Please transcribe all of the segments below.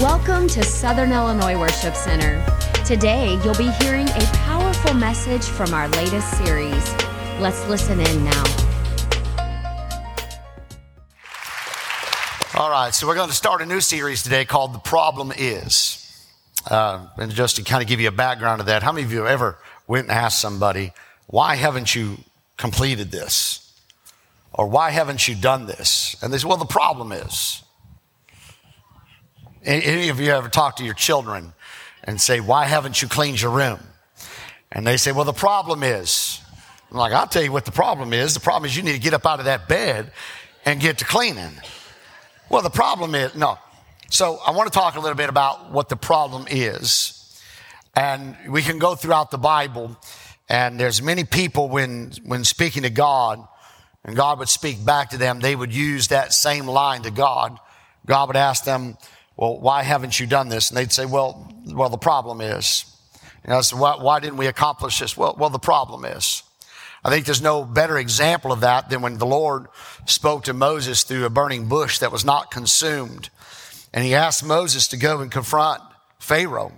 Welcome to Southern Illinois Worship Center. Today, you'll be hearing a powerful message from our latest series. Let's listen in now. All right, so we're going to start a new series today called The Problem Is. Uh, and just to kind of give you a background of that, how many of you ever went and asked somebody, why haven't you completed this? Or why haven't you done this? And they say, well, the problem is. Any of you ever talk to your children and say, why haven't you cleaned your room? And they say, well, the problem is. I'm like, I'll tell you what the problem is. The problem is you need to get up out of that bed and get to cleaning. Well, the problem is, no. So I want to talk a little bit about what the problem is. And we can go throughout the Bible and there's many people when, when speaking to God and God would speak back to them, they would use that same line to God. God would ask them, well, why haven't you done this? And they'd say, well, well, the problem is. You know, so why, why didn't we accomplish this? Well, well, the problem is. I think there's no better example of that than when the Lord spoke to Moses through a burning bush that was not consumed. And he asked Moses to go and confront Pharaoh.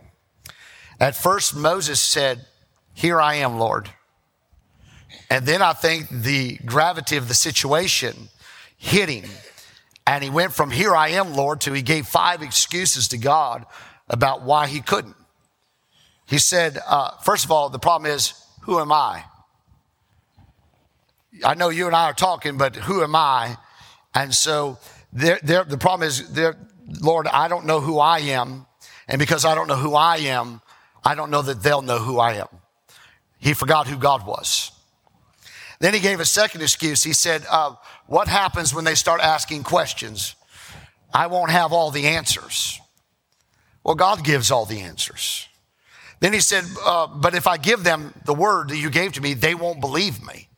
At first, Moses said, Here I am, Lord. And then I think the gravity of the situation hit him. And he went from here I am, Lord, to he gave five excuses to God about why he couldn't. He said, uh, first of all, the problem is, who am I? I know you and I are talking, but who am I? And so there, there, the problem is, there, Lord, I don't know who I am. And because I don't know who I am, I don't know that they'll know who I am. He forgot who God was. Then he gave a second excuse. He said, uh, What happens when they start asking questions? I won't have all the answers. Well, God gives all the answers. Then he said, uh, But if I give them the word that you gave to me, they won't believe me.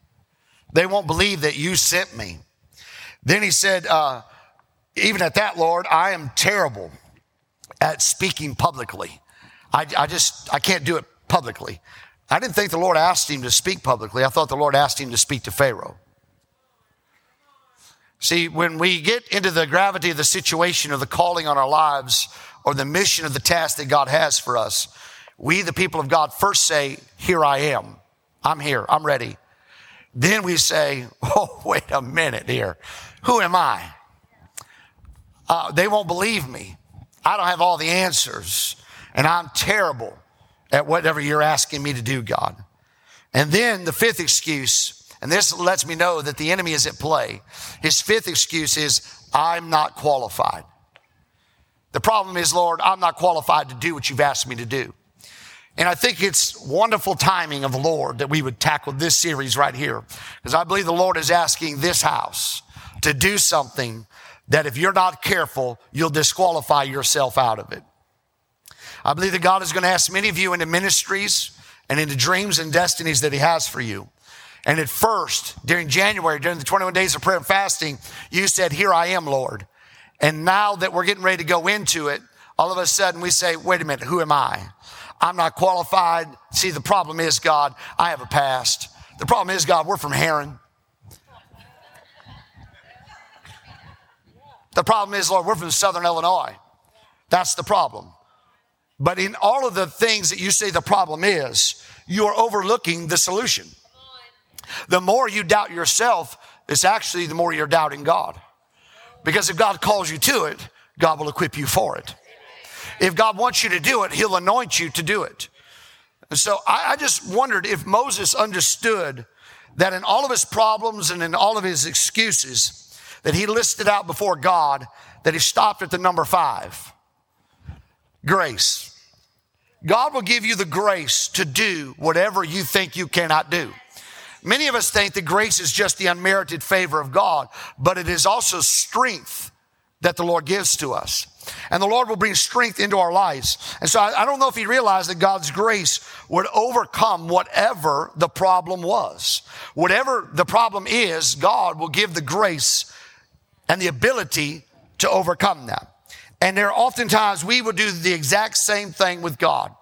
They won't believe that you sent me. Then he said, uh, Even at that, Lord, I am terrible at speaking publicly. I, I just, I can't do it publicly. I didn't think the Lord asked him to speak publicly. I thought the Lord asked him to speak to Pharaoh. See, when we get into the gravity of the situation or the calling on our lives or the mission of the task that God has for us, we, the people of God, first say, Here I am. I'm here. I'm ready. Then we say, Oh, wait a minute here. Who am I? Uh, they won't believe me. I don't have all the answers, and I'm terrible at whatever you're asking me to do, God. And then the fifth excuse, and this lets me know that the enemy is at play. His fifth excuse is, I'm not qualified. The problem is, Lord, I'm not qualified to do what you've asked me to do. And I think it's wonderful timing of the Lord that we would tackle this series right here. Because I believe the Lord is asking this house to do something that if you're not careful, you'll disqualify yourself out of it. I believe that God is going to ask many of you into ministries and into dreams and destinies that He has for you. And at first, during January, during the 21 days of prayer and fasting, you said, Here I am, Lord. And now that we're getting ready to go into it, all of a sudden we say, Wait a minute, who am I? I'm not qualified. See, the problem is, God, I have a past. The problem is, God, we're from Herrin. The problem is, Lord, we're from Southern Illinois. That's the problem. But in all of the things that you say the problem is, you are overlooking the solution. The more you doubt yourself, it's actually the more you're doubting God. Because if God calls you to it, God will equip you for it. If God wants you to do it, He'll anoint you to do it. And so I, I just wondered if Moses understood that in all of his problems and in all of his excuses that he listed out before God, that he stopped at the number five grace. God will give you the grace to do whatever you think you cannot do. Many of us think that grace is just the unmerited favor of God, but it is also strength that the Lord gives to us. And the Lord will bring strength into our lives. And so I, I, don't know if he realized that God's grace would overcome whatever the problem was. Whatever the problem is, God will give the grace and the ability to overcome that. And there are oftentimes we will do the exact same thing with God.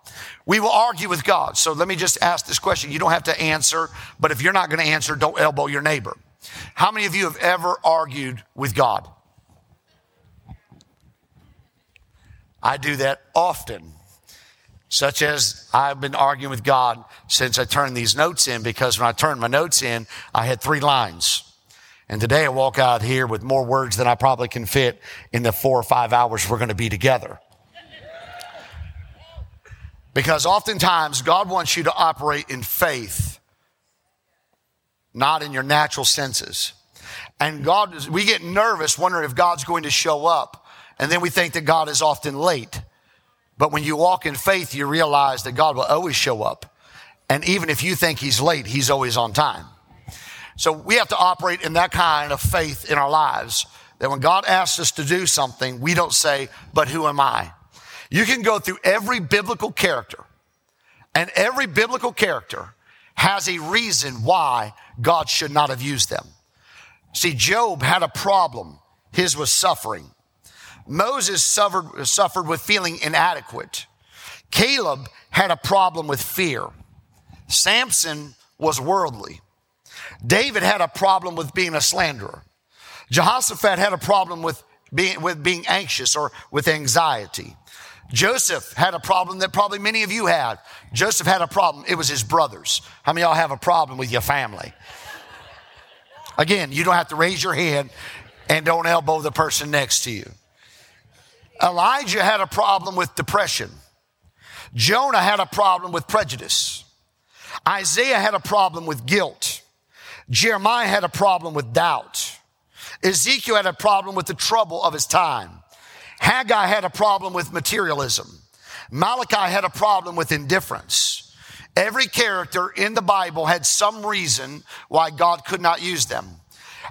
We will argue with God. So let me just ask this question. You don't have to answer, but if you're not going to answer, don't elbow your neighbor. How many of you have ever argued with God? I do that often, such as I've been arguing with God since I turned these notes in because when I turned my notes in, I had three lines. And today I walk out here with more words than I probably can fit in the four or five hours we're going to be together. Because oftentimes God wants you to operate in faith, not in your natural senses. And God, we get nervous wondering if God's going to show up. And then we think that God is often late. But when you walk in faith, you realize that God will always show up. And even if you think he's late, he's always on time. So we have to operate in that kind of faith in our lives that when God asks us to do something, we don't say, but who am I? You can go through every biblical character and every biblical character has a reason why God should not have used them. See, Job had a problem. His was suffering. Moses suffered, suffered with feeling inadequate. Caleb had a problem with fear. Samson was worldly. David had a problem with being a slanderer. Jehoshaphat had a problem with being, with being anxious or with anxiety. Joseph had a problem that probably many of you had. Joseph had a problem. It was his brothers. How many y'all have a problem with your family? Again, you don't have to raise your hand and don't elbow the person next to you. Elijah had a problem with depression. Jonah had a problem with prejudice. Isaiah had a problem with guilt. Jeremiah had a problem with doubt. Ezekiel had a problem with the trouble of his time. Haggai had a problem with materialism. Malachi had a problem with indifference. Every character in the Bible had some reason why God could not use them.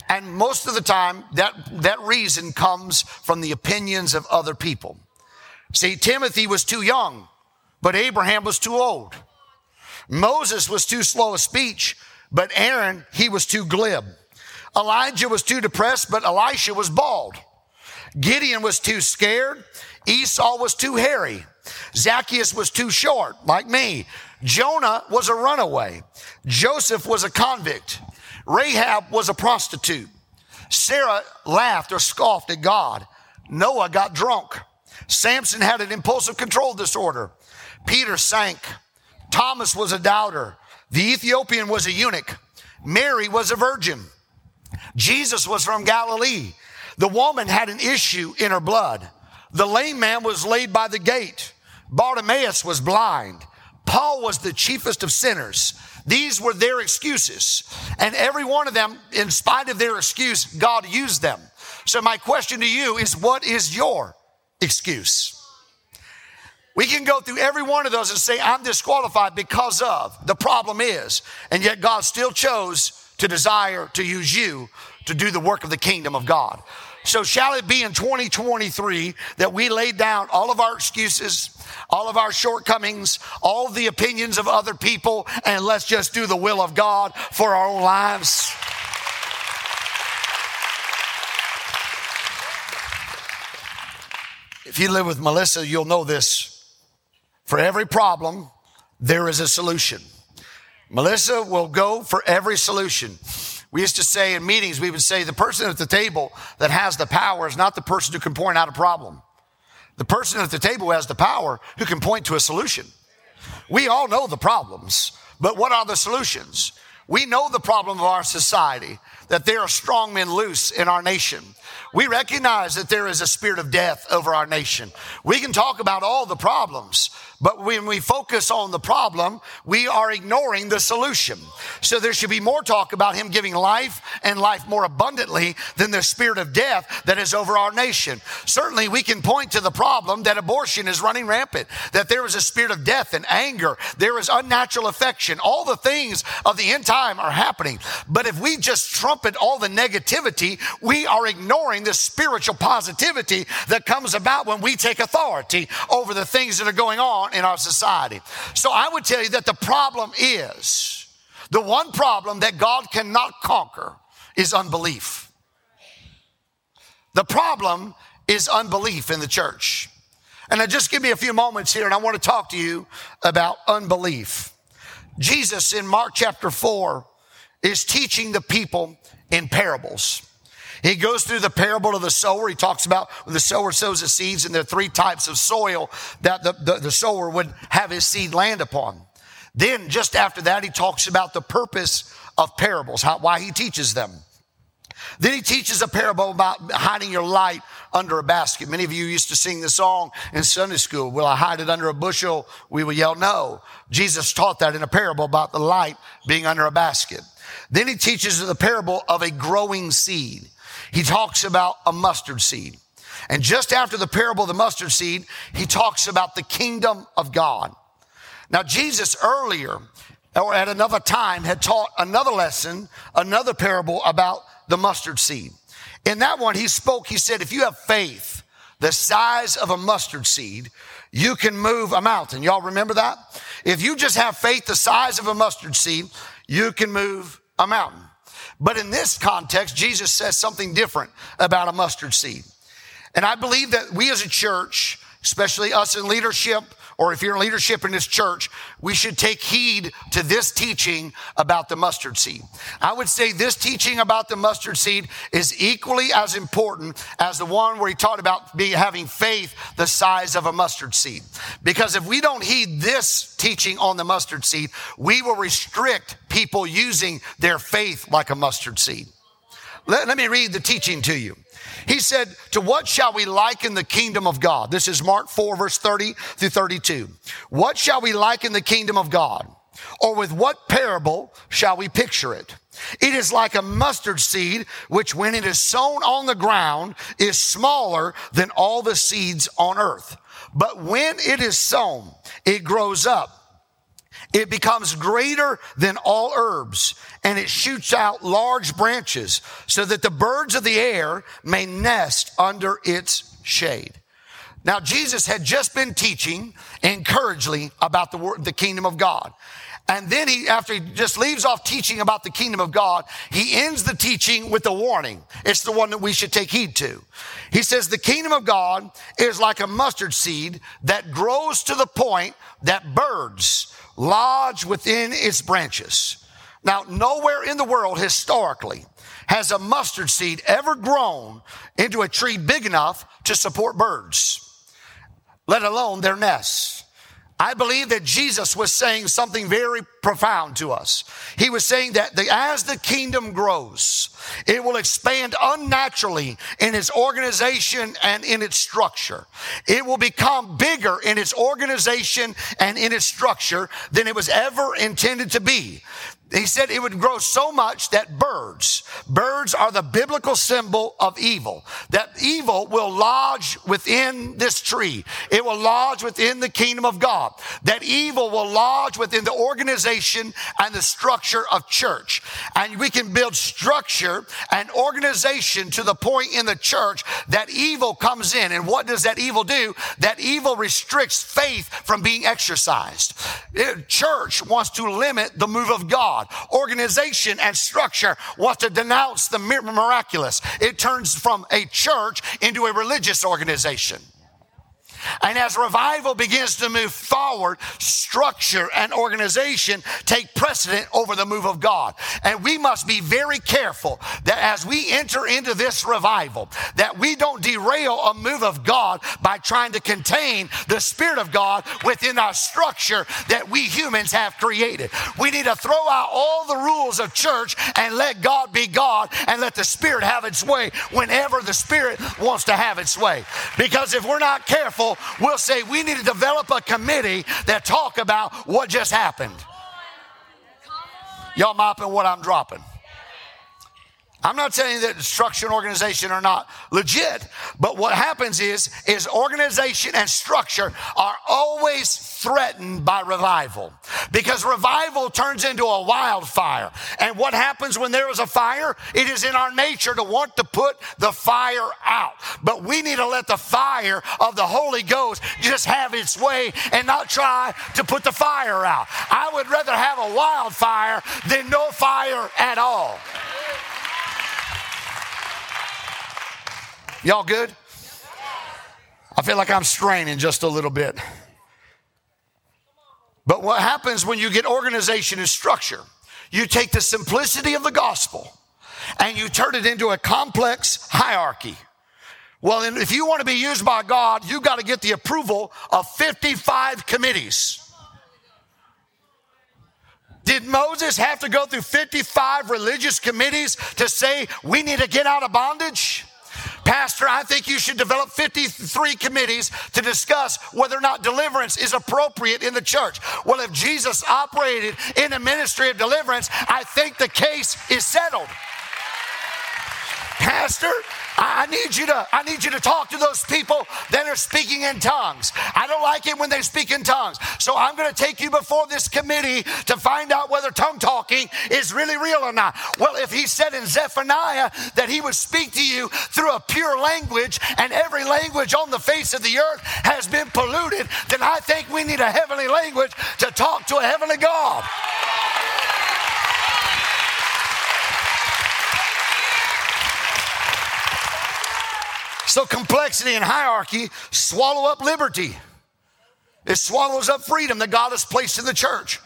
And most of the time, that, that reason comes from the opinions of other people. See, Timothy was too young, but Abraham was too old. Moses was too slow of speech, but Aaron, he was too glib. Elijah was too depressed, but Elisha was bald. Gideon was too scared. Esau was too hairy. Zacchaeus was too short, like me. Jonah was a runaway. Joseph was a convict. Rahab was a prostitute. Sarah laughed or scoffed at God. Noah got drunk. Samson had an impulsive control disorder. Peter sank. Thomas was a doubter. The Ethiopian was a eunuch. Mary was a virgin. Jesus was from Galilee. The woman had an issue in her blood. The lame man was laid by the gate. Bartimaeus was blind. Paul was the chiefest of sinners. These were their excuses. And every one of them, in spite of their excuse, God used them. So my question to you is what is your excuse? We can go through every one of those and say, I'm disqualified because of. The problem is, and yet God still chose to desire to use you to do the work of the kingdom of God. So shall it be in 2023 that we lay down all of our excuses, all of our shortcomings, all the opinions of other people, and let's just do the will of God for our own lives. If you live with Melissa, you'll know this. For every problem, there is a solution. Melissa will go for every solution. We used to say in meetings, we would say the person at the table that has the power is not the person who can point out a problem. The person at the table who has the power who can point to a solution. We all know the problems, but what are the solutions? We know the problem of our society, that there are strong men loose in our nation. We recognize that there is a spirit of death over our nation. We can talk about all the problems, but when we focus on the problem, we are ignoring the solution. So there should be more talk about him giving life and life more abundantly than the spirit of death that is over our nation. Certainly we can point to the problem that abortion is running rampant, that there is a spirit of death and anger. There is unnatural affection. All the things of the end time are happening. But if we just trumpet all the negativity, we are ignoring the spiritual positivity that comes about when we take authority over the things that are going on in our society. So I would tell you that the problem is the one problem that God cannot conquer is unbelief. The problem is unbelief in the church. And now just give me a few moments here and I want to talk to you about unbelief. Jesus in Mark chapter 4 is teaching the people in parables. He goes through the parable of the sower. He talks about when the sower sows the seeds and there are three types of soil that the, the, the sower would have his seed land upon. Then just after that, he talks about the purpose of parables, how, why he teaches them. Then he teaches a parable about hiding your light under a basket. Many of you used to sing the song in Sunday school. Will I hide it under a bushel? We will yell no. Jesus taught that in a parable about the light being under a basket. Then he teaches the parable of a growing seed. He talks about a mustard seed. And just after the parable of the mustard seed, he talks about the kingdom of God. Now, Jesus earlier or at another time had taught another lesson, another parable about the mustard seed. In that one, he spoke, he said, if you have faith the size of a mustard seed, you can move a mountain. Y'all remember that? If you just have faith the size of a mustard seed, you can move a mountain. But in this context, Jesus says something different about a mustard seed. And I believe that we as a church, especially us in leadership, or if you're in leadership in this church, we should take heed to this teaching about the mustard seed. I would say this teaching about the mustard seed is equally as important as the one where he taught about being, having faith the size of a mustard seed. Because if we don't heed this teaching on the mustard seed, we will restrict people using their faith like a mustard seed. Let, let me read the teaching to you. He said, To what shall we liken the kingdom of God? This is Mark 4, verse 30 through 32. What shall we liken the kingdom of God? Or with what parable shall we picture it? It is like a mustard seed, which when it is sown on the ground is smaller than all the seeds on earth. But when it is sown, it grows up it becomes greater than all herbs and it shoots out large branches so that the birds of the air may nest under its shade. Now, Jesus had just been teaching encouragingly about the, word, the kingdom of God. And then he, after he just leaves off teaching about the kingdom of God, he ends the teaching with a warning. It's the one that we should take heed to. He says, the kingdom of God is like a mustard seed that grows to the point that birds lodge within its branches. Now, nowhere in the world historically has a mustard seed ever grown into a tree big enough to support birds, let alone their nests. I believe that Jesus was saying something very profound to us. He was saying that the, as the kingdom grows, it will expand unnaturally in its organization and in its structure. It will become bigger in its organization and in its structure than it was ever intended to be. He said it would grow so much that birds, birds are the biblical symbol of evil, that evil will lodge within this tree. It will lodge within the kingdom of God, that evil will lodge within the organization and the structure of church. And we can build structure and organization to the point in the church that evil comes in. And what does that evil do? That evil restricts faith from being exercised. Church wants to limit the move of God. God. Organization and structure want to denounce the miraculous. It turns from a church into a religious organization. And as revival begins to move forward, structure and organization take precedent over the move of God. And we must be very careful that as we enter into this revival, that we don't derail a move of God by trying to contain the Spirit of God within our structure that we humans have created. We need to throw out all the rules of church and let God be God and let the Spirit have its way whenever the Spirit wants to have its way. Because if we're not careful, we'll say we need to develop a committee that talk about what just happened. Y'all mopping what I'm dropping. I'm not saying that structure and organization are not legit, but what happens is, is organization and structure are always threatened by revival because revival turns into a wildfire. And what happens when there is a fire? It is in our nature to want to put the fire out. But we need to let the fire of the Holy Ghost just have its way and not try to put the fire out. I would rather have a wildfire than no fire at all. Y'all good? I feel like I'm straining just a little bit. But what happens when you get organization and structure? You take the simplicity of the gospel and you turn it into a complex hierarchy. Well, if you want to be used by God, you got to get the approval of 55 committees. Did Moses have to go through 55 religious committees to say we need to get out of bondage? Pastor, I think you should develop 53 committees to discuss whether or not deliverance is appropriate in the church. Well, if Jesus operated in a ministry of deliverance, I think the case is settled. Pastor, I need you to I need you to talk to those people that are speaking in tongues. I don't like it when they speak in tongues. So I'm going to take you before this committee to find out whether tongue talking is really real or not. Well, if he said in Zephaniah that he would speak to you through a pure language and every language on the face of the earth has been polluted, then I think we need a heavenly language to talk to a heavenly God. So complexity and hierarchy swallow up liberty. It swallows up freedom that God has placed in the church.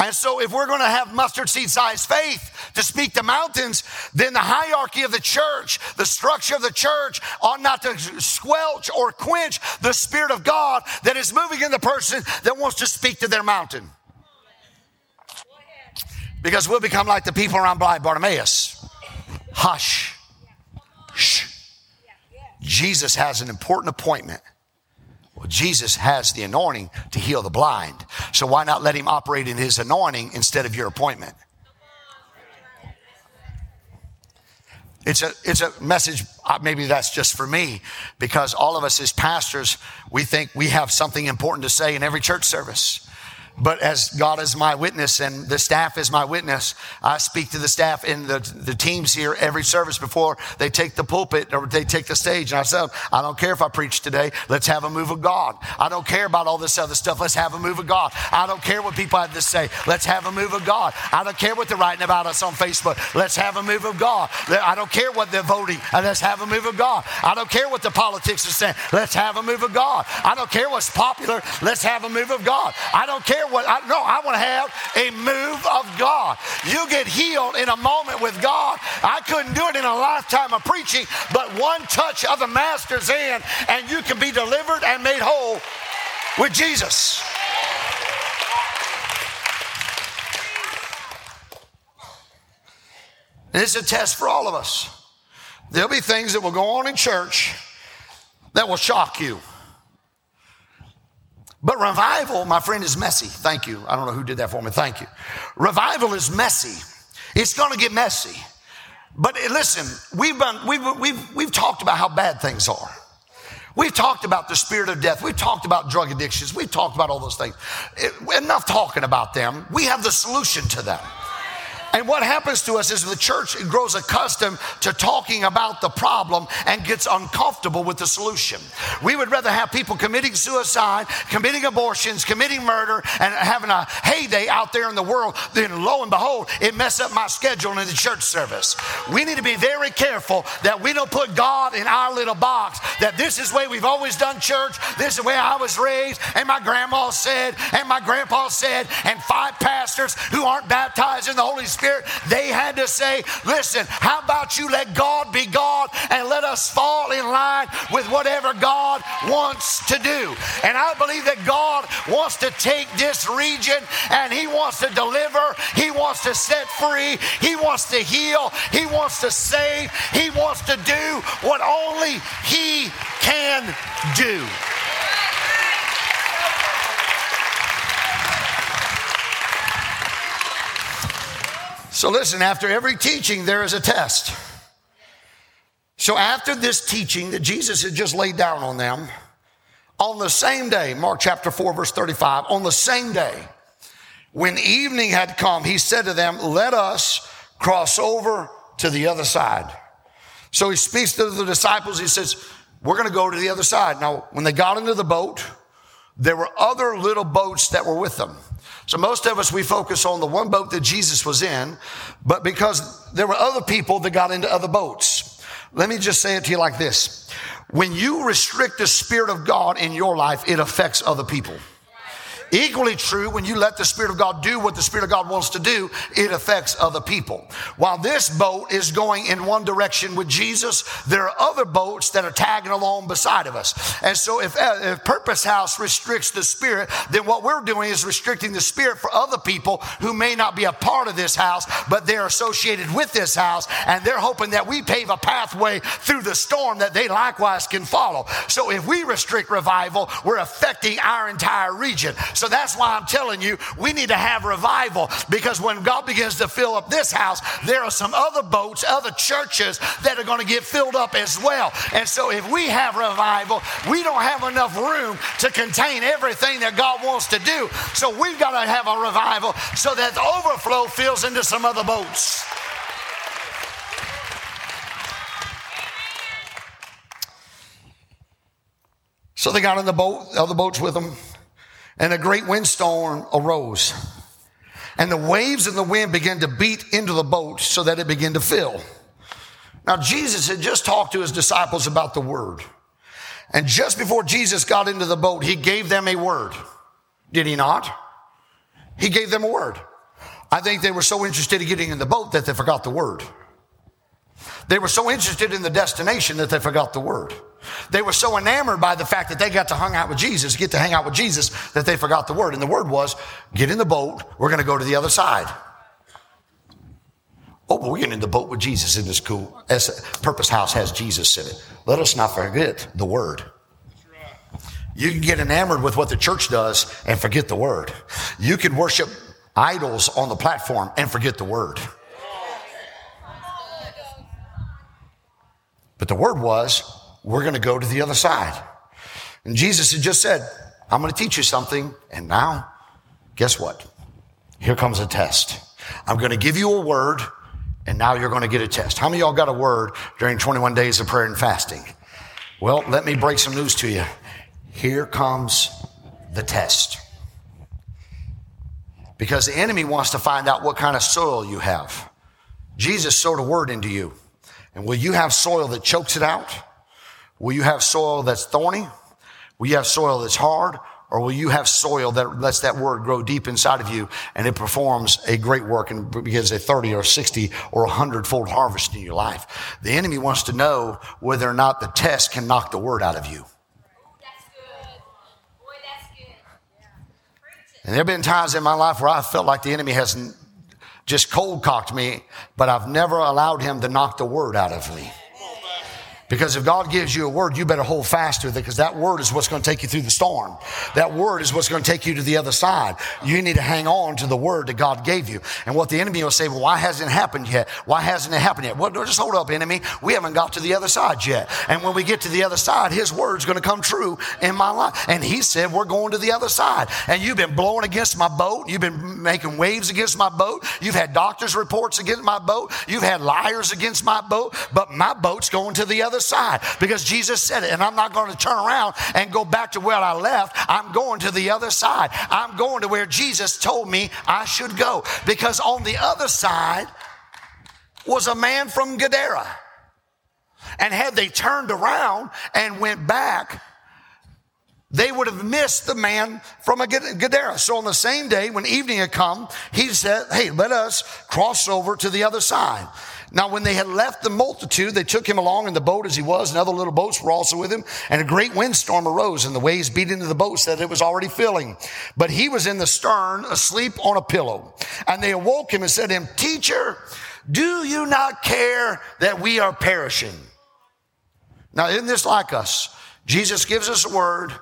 And so, if we're going to have mustard seed sized faith to speak to mountains, then the hierarchy of the church, the structure of the church ought not to squelch or quench the Spirit of God that is moving in the person that wants to speak to their mountain. Because we'll become like the people around blind Bartimaeus. Hush. Shh. Jesus has an important appointment. Well, Jesus has the anointing to heal the blind. So why not let him operate in his anointing instead of your appointment? It's a, it's a message, uh, maybe that's just for me, because all of us as pastors, we think we have something important to say in every church service. But as God is my witness and the staff is my witness, I speak to the staff and the, the teams here every service before they take the pulpit or they take the stage. And I said, I don't care if I preach today. Let's have a move of God. I don't care about all this other stuff. Let's have a move of God. I don't care what people have to say. Let's have a move of God. I don't care what they're writing about us on Facebook. Let's have a move of God. I don't care what they're voting. Uh, let's have a move of God. I don't care what the politics are saying. Let's have a move of God. I don't care what's popular. Let's have a move of God. I don't care what I no, I want to have a move of God. You get healed in a moment with God. I couldn't do it in a lifetime of preaching, but one touch of the master's hand and you can be delivered and made whole with Jesus. And it's a test for all of us. There'll be things that will go on in church that will shock you. But revival, my friend, is messy. Thank you. I don't know who did that for me. Thank you. Revival is messy. It's going to get messy. But eh, listen, we've, been, we've, we've, we've talked about how bad things are. We've talked about the spirit of death. We've talked about drug addictions. We've talked about all those things. It, enough talking about them. We have the solution to them. And what happens to us is the church grows accustomed to talking about the problem and gets uncomfortable with the solution. We would rather have people committing suicide, committing abortions, committing murder, and having a heyday out there in the world than lo and behold, it mess up my schedule in the church service. We need to be very careful that we don't put God in our little box, that this is the way we've always done church, this is the way I was raised, and my grandma said, and my grandpa said, and five pastors who aren't baptized in the Holy Spirit Spirit, they had to say, listen, how about you let God be God and let us fall in line with whatever God wants to do. And I believe that God wants to take this region and He wants to deliver, He wants to set free, He wants to heal, He wants to save, He wants to do what only He can do. So, listen, after every teaching, there is a test. So, after this teaching that Jesus had just laid down on them, on the same day, Mark chapter 4, verse 35, on the same day, when evening had come, he said to them, Let us cross over to the other side. So he speaks to the disciples. He says, We're going to go to the other side. Now, when they got into the boat, there were other little boats that were with them. So most of us, we focus on the one boat that Jesus was in, but because there were other people that got into other boats. Let me just say it to you like this. When you restrict the Spirit of God in your life, it affects other people. Equally true, when you let the Spirit of God do what the Spirit of God wants to do, it affects other people. While this boat is going in one direction with Jesus, there are other boats that are tagging along beside of us. And so if, uh, if Purpose House restricts the Spirit, then what we're doing is restricting the Spirit for other people who may not be a part of this house, but they're associated with this house, and they're hoping that we pave a pathway through the storm that they likewise can follow. So if we restrict revival, we're affecting our entire region. So that's why I'm telling you, we need to have revival because when God begins to fill up this house, there are some other boats, other churches that are going to get filled up as well. And so if we have revival, we don't have enough room to contain everything that God wants to do. So we've got to have a revival so that the overflow fills into some other boats. So they got in the boat, other boats with them and a great windstorm arose. And the waves and the wind began to beat into the boat so that it began to fill. Now, Jesus had just talked to his disciples about the word. And just before Jesus got into the boat, he gave them a word. Did he not? He gave them a word. I think they were so interested in getting in the boat that they forgot the word. They were so interested in the destination that they forgot the word. They were so enamored by the fact that they got to hang out with Jesus, get to hang out with Jesus, that they forgot the word. And the word was, get in the boat, we're going to go to the other side. Oh, but we're getting in the boat with Jesus in this cool purpose house has Jesus in it. Let us not forget the word. You can get enamored with what the church does and forget the word. You can worship idols on the platform and forget the word. But the word was, we're going to go to the other side. And Jesus had just said, I'm going to teach you something. And now, guess what? Here comes a test. I'm going to give you a word, and now you're going to get a test. How many y'all got a word during 21 days of prayer and fasting? Well, let me break some news to you. Here comes the test. Because the enemy wants to find out what kind of soil you have. Jesus sowed a word into you. And will you have soil that chokes it out? Will you have soil that's thorny? Will you have soil that's hard? Or will you have soil that lets that word grow deep inside of you and it performs a great work and begins a 30 or 60 or 100 fold harvest in your life? The enemy wants to know whether or not the test can knock the word out of you. And there have been times in my life where I felt like the enemy has just cold cocked me, but I've never allowed him to knock the word out of me. Because if God gives you a word, you better hold fast to it because that word is what's going to take you through the storm. That word is what's going to take you to the other side. You need to hang on to the word that God gave you. And what the enemy will say, well, why hasn't it happened yet? Why hasn't it happened yet? Well, just hold up, enemy. We haven't got to the other side yet. And when we get to the other side, his word's going to come true in my life. And he said, we're going to the other side. And you've been blowing against my boat. You've been making waves against my boat. You've had doctor's reports against my boat. You've had liars against my boat. But my boat's going to the other other side because Jesus said it. And I'm not going to turn around and go back to where I left. I'm going to the other side. I'm going to where Jesus told me I should go because on the other side was a man from Gadara. And had they turned around and went back, they would have missed the man from Gadara. So on the same day, when evening had come, he said, Hey, let us cross over to the other side. Now, when they had left the multitude, they took him along in the boat as he was, and other little boats were also with him. And a great windstorm arose, and the waves beat into the boat so that it was already filling. But he was in the stern, asleep on a pillow. And they awoke him and said to him, Teacher, do you not care that we are perishing? Now, isn't this like us? Jesus gives us a word.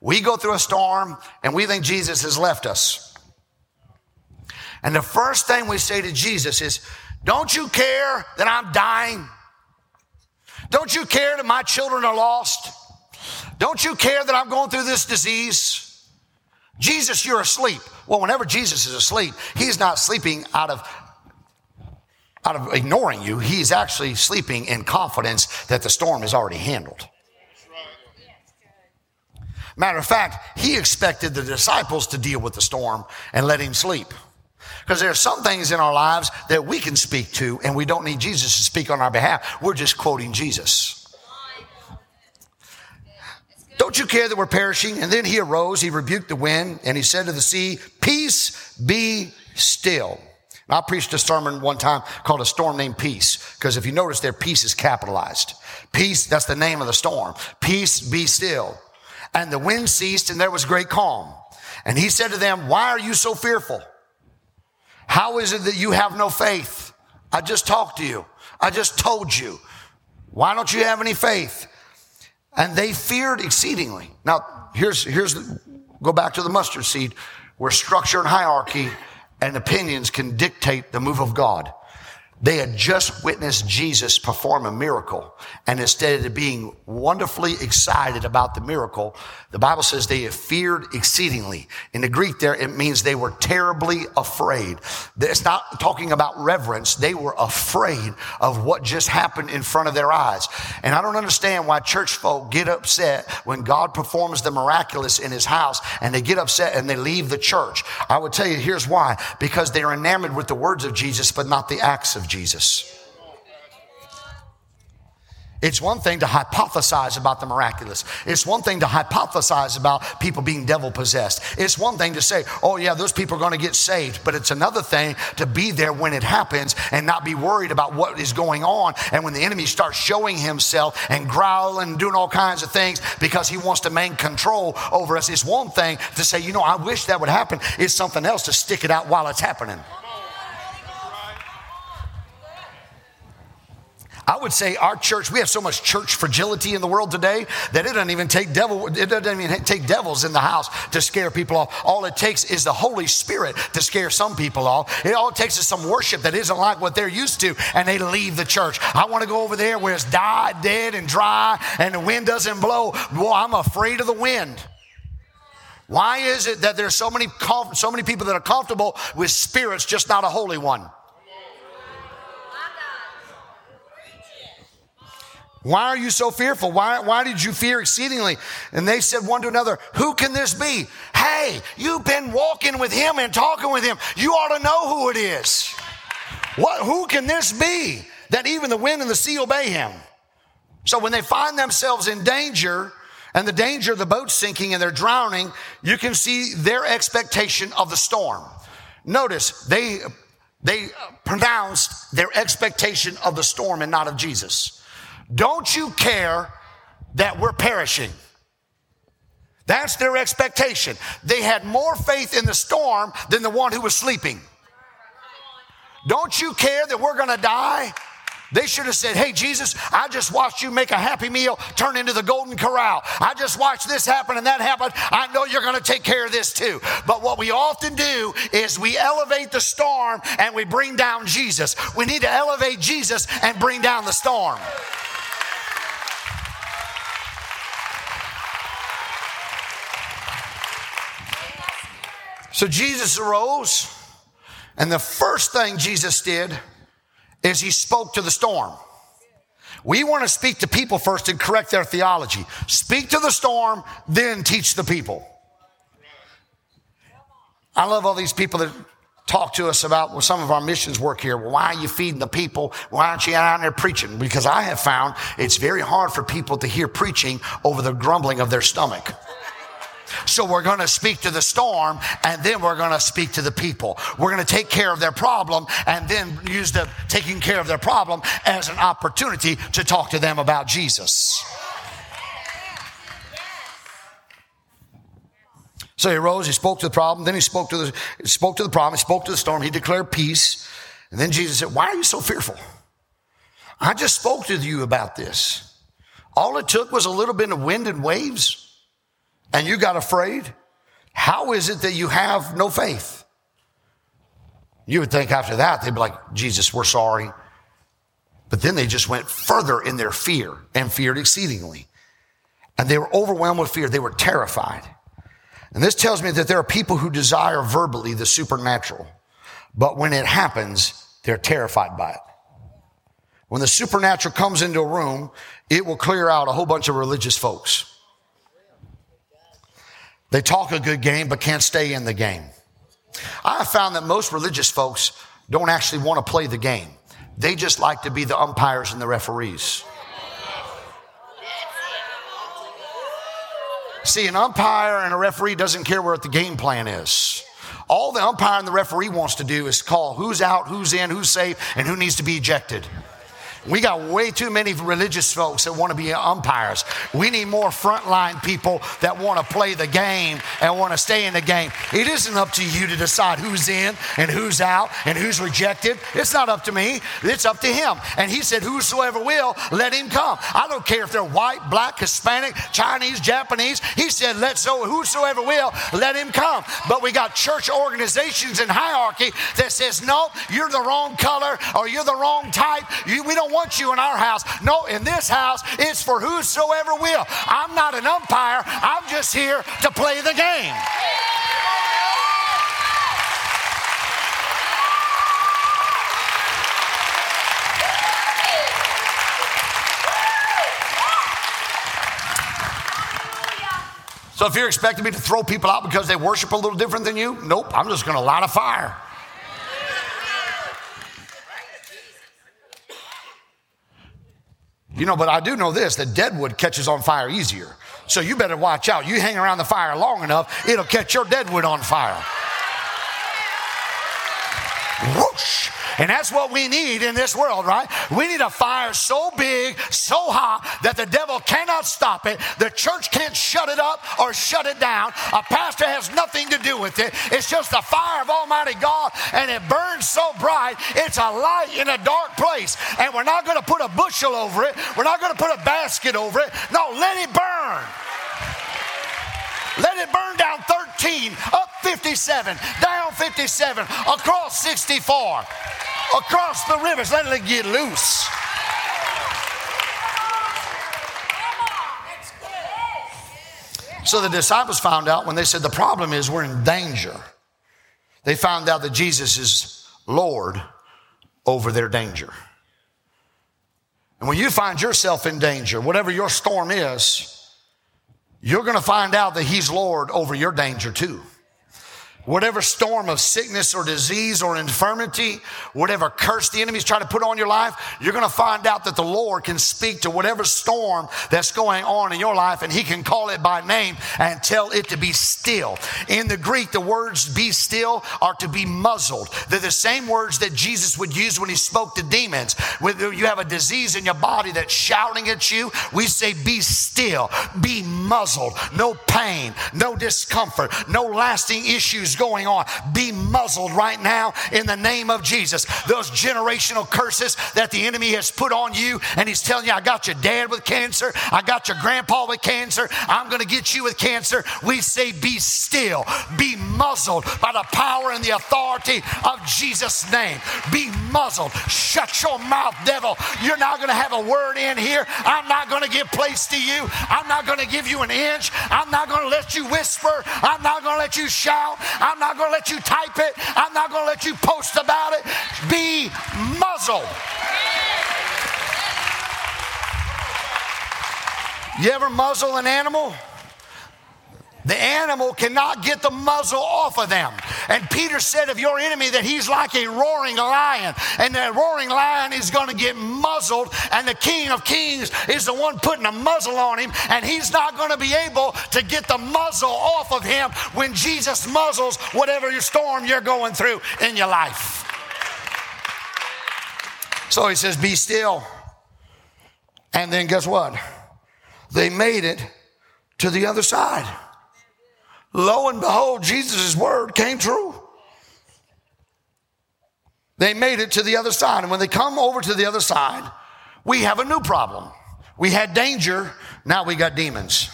We go through a storm and we think Jesus has left us. And the first thing we say to Jesus is, don't you care that I'm dying? Don't you care that my children are lost? Don't you care that I'm going through this disease? Jesus, you're asleep. Well, whenever Jesus is asleep, he's not sleeping out of out of ignoring you. He's actually sleeping in confidence that the storm is already handled. Matter of fact, he expected the disciples to deal with the storm and let him sleep. Because there are some things in our lives that we can speak to, and we don't need Jesus to speak on our behalf. We're just quoting Jesus. Don't you care that we're perishing? And then he arose, he rebuked the wind, and he said to the sea, Peace be still. I preached a sermon one time called A Storm Named Peace, because if you notice there, peace is capitalized. Peace, that's the name of the storm. Peace be still. And the wind ceased, and there was great calm. And he said to them, Why are you so fearful? How is it that you have no faith? I just talked to you. I just told you. Why don't you have any faith? And they feared exceedingly. Now, here's, here's, go back to the mustard seed where structure and hierarchy and opinions can dictate the move of God. They had just witnessed Jesus perform a miracle. And instead of being wonderfully excited about the miracle, the Bible says they feared exceedingly. In the Greek there, it means they were terribly afraid. It's not talking about reverence. They were afraid of what just happened in front of their eyes. And I don't understand why church folk get upset when God performs the miraculous in his house and they get upset and they leave the church. I would tell you here's why. Because they're enamored with the words of Jesus, but not the acts of Jesus. It's one thing to hypothesize about the miraculous. It's one thing to hypothesize about people being devil possessed. It's one thing to say, oh, yeah, those people are going to get saved. But it's another thing to be there when it happens and not be worried about what is going on. And when the enemy starts showing himself and growling and doing all kinds of things because he wants to maintain control over us, it's one thing to say, you know, I wish that would happen. It's something else to stick it out while it's happening. I would say our church, we have so much church fragility in the world today that it doesn't even take devil, it doesn't even take devils in the house to scare people off. All it takes is the Holy Spirit to scare some people off. It all takes is some worship that isn't like what they're used to, and they leave the church. I want to go over there where it's died, dead, and dry, and the wind doesn't blow. Well, I'm afraid of the wind. Why is it that there's so many so many people that are comfortable with spirits, just not a holy one? Why are you so fearful? Why, why did you fear exceedingly? And they said one to another, Who can this be? Hey, you've been walking with him and talking with him. You ought to know who it is. What, who can this be that even the wind and the sea obey him? So when they find themselves in danger, and the danger of the boat sinking and they're drowning, you can see their expectation of the storm. Notice they, they pronounced their expectation of the storm and not of Jesus. Don't you care that we're perishing? That's their expectation. They had more faith in the storm than the one who was sleeping. Don't you care that we're going to die? They should have said, Hey, Jesus, I just watched you make a happy meal turn into the golden corral. I just watched this happen and that happen. I know you're going to take care of this too. But what we often do is we elevate the storm and we bring down Jesus. We need to elevate Jesus and bring down the storm. So Jesus arose, and the first thing Jesus did is he spoke to the storm. We want to speak to people first and correct their theology. Speak to the storm, then teach the people. I love all these people that talk to us about well, some of our missions work here. Well, why are you feeding the people? Why aren't you out there preaching? Because I have found it's very hard for people to hear preaching over the grumbling of their stomach. So we're going to speak to the storm and then we're going to speak to the people. We're going to take care of their problem and then use the taking care of their problem as an opportunity to talk to them about Jesus. So he rose, he spoke to the problem, then he spoke to the spoke to the problem, he spoke to the storm, he declared peace. And then Jesus said, Why are you so fearful? I just spoke to you about this. All it took was a little bit of wind and waves and you got afraid, how is it that you have no faith? You would think after that, they'd be like, Jesus, we're sorry. But then they just went further in their fear and feared exceedingly. And they were overwhelmed with fear. They were terrified. And this tells me that there are people who desire verbally the supernatural, but when it happens, they're terrified by it. When the supernatural comes into a room, it will clear out a whole bunch of religious folks. They talk a good game, but can't stay in the game. I found that most religious folks don't actually want to play the game. They just like to be the umpires and the referees. See, an umpire and a referee doesn't care what the game plan is. All the umpire and the referee wants to do is call who's out, who's in, who's safe, and who needs to be ejected. We got way too many religious folks that want to be umpires. We need more frontline people that want to play the game and want to stay in the game. It isn't up to you to decide who's in and who's out and who's rejected. It's not up to me. It's up to him. And he said, Whosoever will, let him come. I don't care if they're white, black, Hispanic, Chinese, Japanese. He said, Let so whosoever will, let him come. But we got church organizations and hierarchy that says, No, you're the wrong color or you're the wrong type. You, we don't want you in our house. No, in this house, it's for whosoever will. I'm not an umpire, I'm just here to play the game. So if you're expecting me to throw people out because they worship a little different than you, nope, I'm just going to light a fire. You know, but I do know this that deadwood catches on fire easier. So you better watch out. You hang around the fire long enough, it'll catch your deadwood on fire. Whoosh! And that's what we need in this world, right? We need a fire so big, so hot that the devil cannot stop it. The church can't shut it up or shut it down. A pastor has nothing to do with it. It's just the fire of Almighty God, and it burns so bright, it's a light in a dark place. And we're not going to put a bushel over it, we're not going to put a basket over it. No, let it burn. Let it burn down 13, up 57, down 57, across 64 across the rivers. Let it get loose. So the disciples found out when they said the problem is we're in danger. They found out that Jesus is Lord over their danger. And when you find yourself in danger, whatever your storm is, you're going to find out that He's Lord over your danger too. Whatever storm of sickness or disease or infirmity, whatever curse the enemy's trying to put on your life, you're going to find out that the Lord can speak to whatever storm that's going on in your life and he can call it by name and tell it to be still. In the Greek, the words be still are to be muzzled. They're the same words that Jesus would use when he spoke to demons. When you have a disease in your body that's shouting at you, we say be still, be muzzled. No pain, no discomfort, no lasting issues going on be muzzled right now in the name of Jesus. Those generational curses that the enemy has put on you, and he's telling you, I got your dad with cancer, I got your grandpa with cancer, I'm going to get you with cancer. We say, Be still, be muzzled by the power and the authority of Jesus' name. Be muzzled. Shut your mouth, devil. You're not going to have a word in here. I'm not going to give place to you. I'm not going to give you an inch. I'm not going to let you whisper. I'm not going to let you shout. I'm not going to let you type it. I'm not going to let you post about it. Be muzzled. You ever muzzle an animal? The animal cannot get the muzzle off of them. And Peter said of your enemy that he's like a roaring lion, and that roaring lion is going to get muzzled, and the King of Kings is the one putting a muzzle on him, and he's not going to be able to get the muzzle off of him when Jesus muzzles whatever your storm you're going through in your life. So he says, Be still. And then guess what? They made it to the other side. Lo and behold, Jesus' word came true. They made it to the other side. And when they come over to the other side, we have a new problem. We had danger, now we got demons.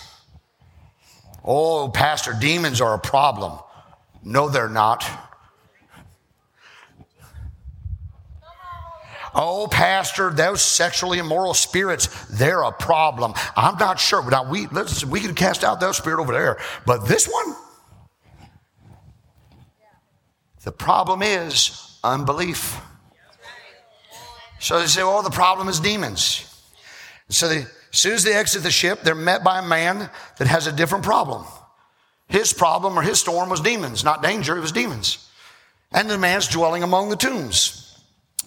Oh, Pastor, demons are a problem. No, they're not. Oh, Pastor, those sexually immoral spirits, they're a problem. I'm not sure. Now, we, let's, we can cast out that spirit over there. But this one, the problem is unbelief. So they say, oh, the problem is demons. So they, as soon as they exit the ship, they're met by a man that has a different problem. His problem or his storm was demons, not danger, it was demons. And the man's dwelling among the tombs.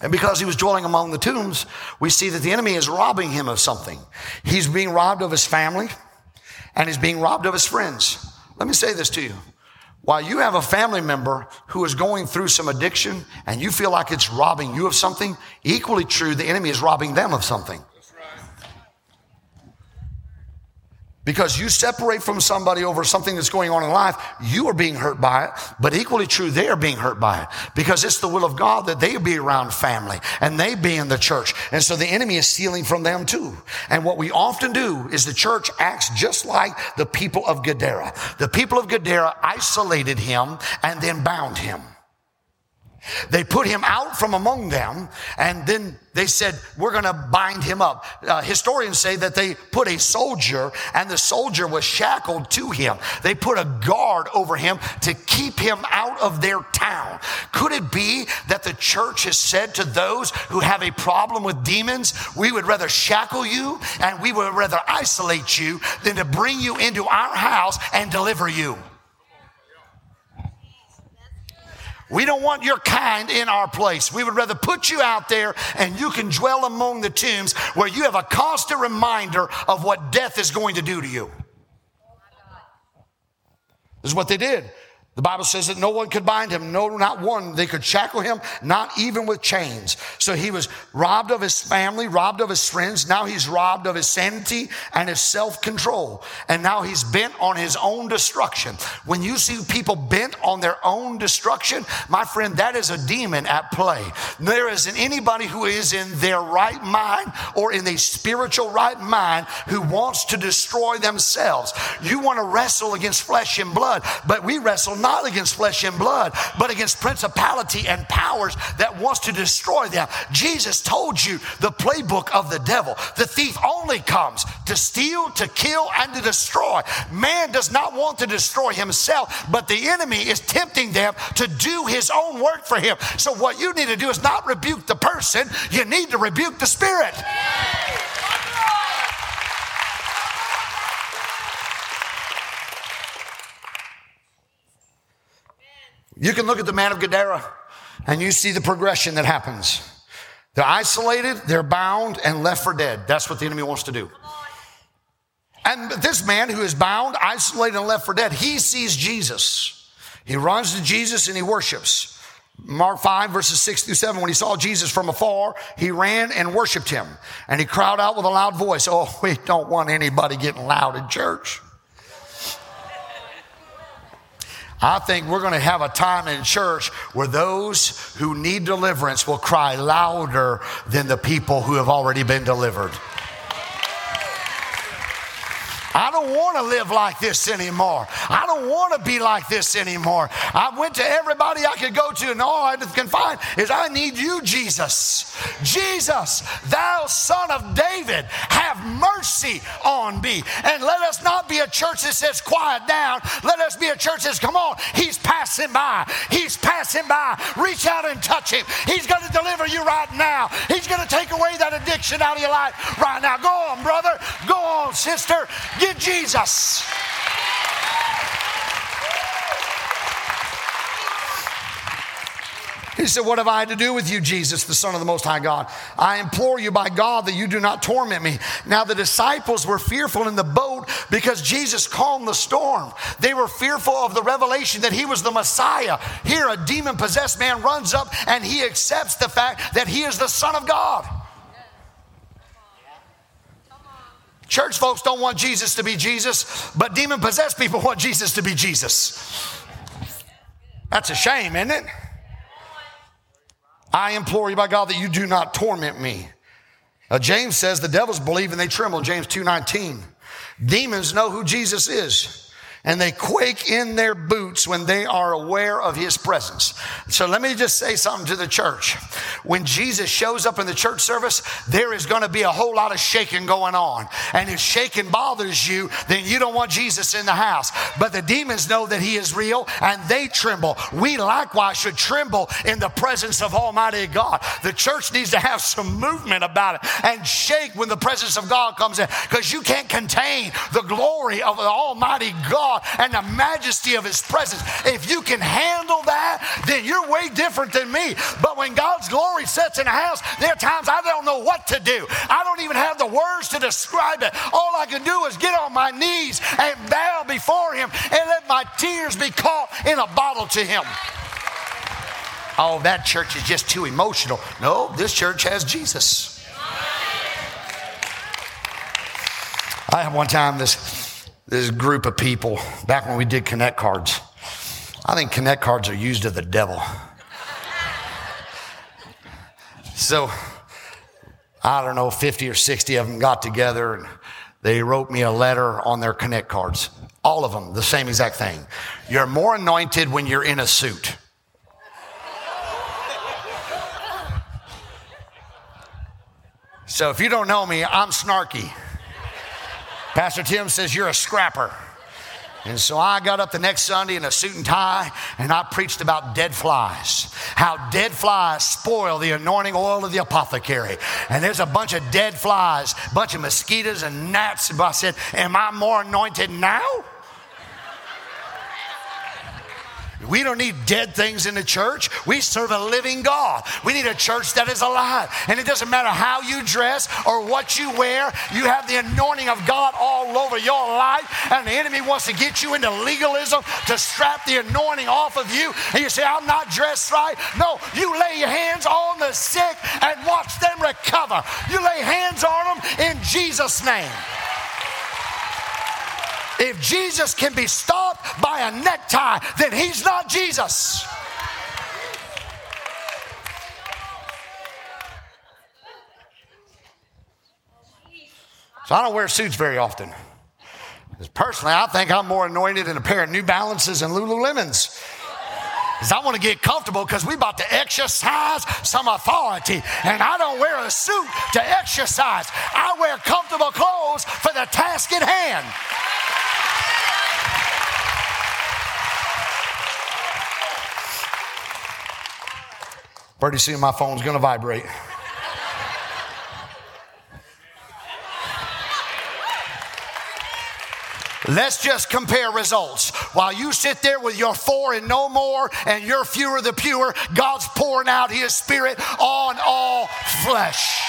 And because he was dwelling among the tombs, we see that the enemy is robbing him of something. He's being robbed of his family and he's being robbed of his friends. Let me say this to you. While you have a family member who is going through some addiction and you feel like it's robbing you of something, equally true, the enemy is robbing them of something. Because you separate from somebody over something that's going on in life, you are being hurt by it, but equally true, they are being hurt by it. Because it's the will of God that they be around family and they be in the church. And so the enemy is stealing from them too. And what we often do is the church acts just like the people of Gadara. The people of Gadara isolated him and then bound him. They put him out from among them and then they said, We're going to bind him up. Uh, historians say that they put a soldier and the soldier was shackled to him. They put a guard over him to keep him out of their town. Could it be that the church has said to those who have a problem with demons, We would rather shackle you and we would rather isolate you than to bring you into our house and deliver you? We don't want your kind in our place. We would rather put you out there and you can dwell among the tombs where you have a constant reminder of what death is going to do to you. This is what they did. The Bible says that no one could bind him, no, not one. They could shackle him, not even with chains. So he was robbed of his family, robbed of his friends. Now he's robbed of his sanity and his self control. And now he's bent on his own destruction. When you see people bent on their own destruction, my friend, that is a demon at play. There isn't anybody who is in their right mind or in a spiritual right mind who wants to destroy themselves. You want to wrestle against flesh and blood, but we wrestle not not against flesh and blood, but against principality and powers that wants to destroy them. Jesus told you the playbook of the devil. The thief only comes to steal, to kill, and to destroy. Man does not want to destroy himself, but the enemy is tempting them to do his own work for him. So what you need to do is not rebuke the person, you need to rebuke the spirit. You can look at the man of Gadara and you see the progression that happens. They're isolated, they're bound, and left for dead. That's what the enemy wants to do. And this man who is bound, isolated, and left for dead, he sees Jesus. He runs to Jesus and he worships. Mark 5, verses 6 through 7, when he saw Jesus from afar, he ran and worshiped him. And he cried out with a loud voice, Oh, we don't want anybody getting loud in church. I think we're going to have a time in church where those who need deliverance will cry louder than the people who have already been delivered. I don't want to live like this anymore. I don't want to be like this anymore. I went to everybody I could go to, and all I can find is I need you, Jesus. Jesus, thou son of David, have mercy on me. And let us not be a church that says, quiet down. Let us be a church that says, come on, he's passing by. He's passing by. Reach out and touch him. He's going to deliver you right now. He's going to take away that addiction out of your life right now. Go on, brother. Sister. Get Jesus. He said, What have I to do with you, Jesus, the Son of the Most High God? I implore you by God that you do not torment me. Now, the disciples were fearful in the boat because Jesus calmed the storm. They were fearful of the revelation that he was the Messiah. Here, a demon possessed man runs up and he accepts the fact that he is the Son of God. Church folks don't want Jesus to be Jesus, but demon possessed people want Jesus to be Jesus. That's a shame, isn't it? I implore you by God that you do not torment me. Uh, James says the devils believe and they tremble. James 2:19. Demons know who Jesus is and they quake in their boots when they are aware of his presence. So let me just say something to the church. When Jesus shows up in the church service, there is going to be a whole lot of shaking going on. And if shaking bothers you, then you don't want Jesus in the house. But the demons know that he is real and they tremble. We likewise should tremble in the presence of Almighty God. The church needs to have some movement about it and shake when the presence of God comes in because you can't contain the glory of the Almighty God God and the majesty of His presence. If you can handle that, then you're way different than me. But when God's glory sets in a house, there are times I don't know what to do. I don't even have the words to describe it. All I can do is get on my knees and bow before Him and let my tears be caught in a bottle to Him. Oh, that church is just too emotional. No, this church has Jesus. I have one time this, this group of people back when we did Connect cards. I think Connect cards are used of the devil. So, I don't know, 50 or 60 of them got together and they wrote me a letter on their Connect cards. All of them, the same exact thing. You're more anointed when you're in a suit. So if you don't know me, I'm snarky. Pastor Tim says you're a scrapper. And so I got up the next Sunday in a suit and tie and I preached about dead flies. How dead flies spoil the anointing oil of the apothecary. And there's a bunch of dead flies, a bunch of mosquitoes and gnats. And I said, Am I more anointed now? We don't need dead things in the church. We serve a living God. We need a church that is alive. And it doesn't matter how you dress or what you wear, you have the anointing of God all over your life. And the enemy wants to get you into legalism to strap the anointing off of you. And you say, I'm not dressed right. No, you lay your hands on the sick and watch them recover. You lay hands on them in Jesus' name. If Jesus can be stopped by a necktie, then he's not Jesus. So I don't wear suits very often. Personally, I think I'm more anointed in a pair of New Balances and Lululemons. Because I want to get comfortable because we're about to exercise some authority. And I don't wear a suit to exercise. I wear comfortable clothes for the task at hand. Pretty soon my phone's going to vibrate. Let's just compare results. While you sit there with your four and no more, and you're fewer the pure, God's pouring out His Spirit on all flesh.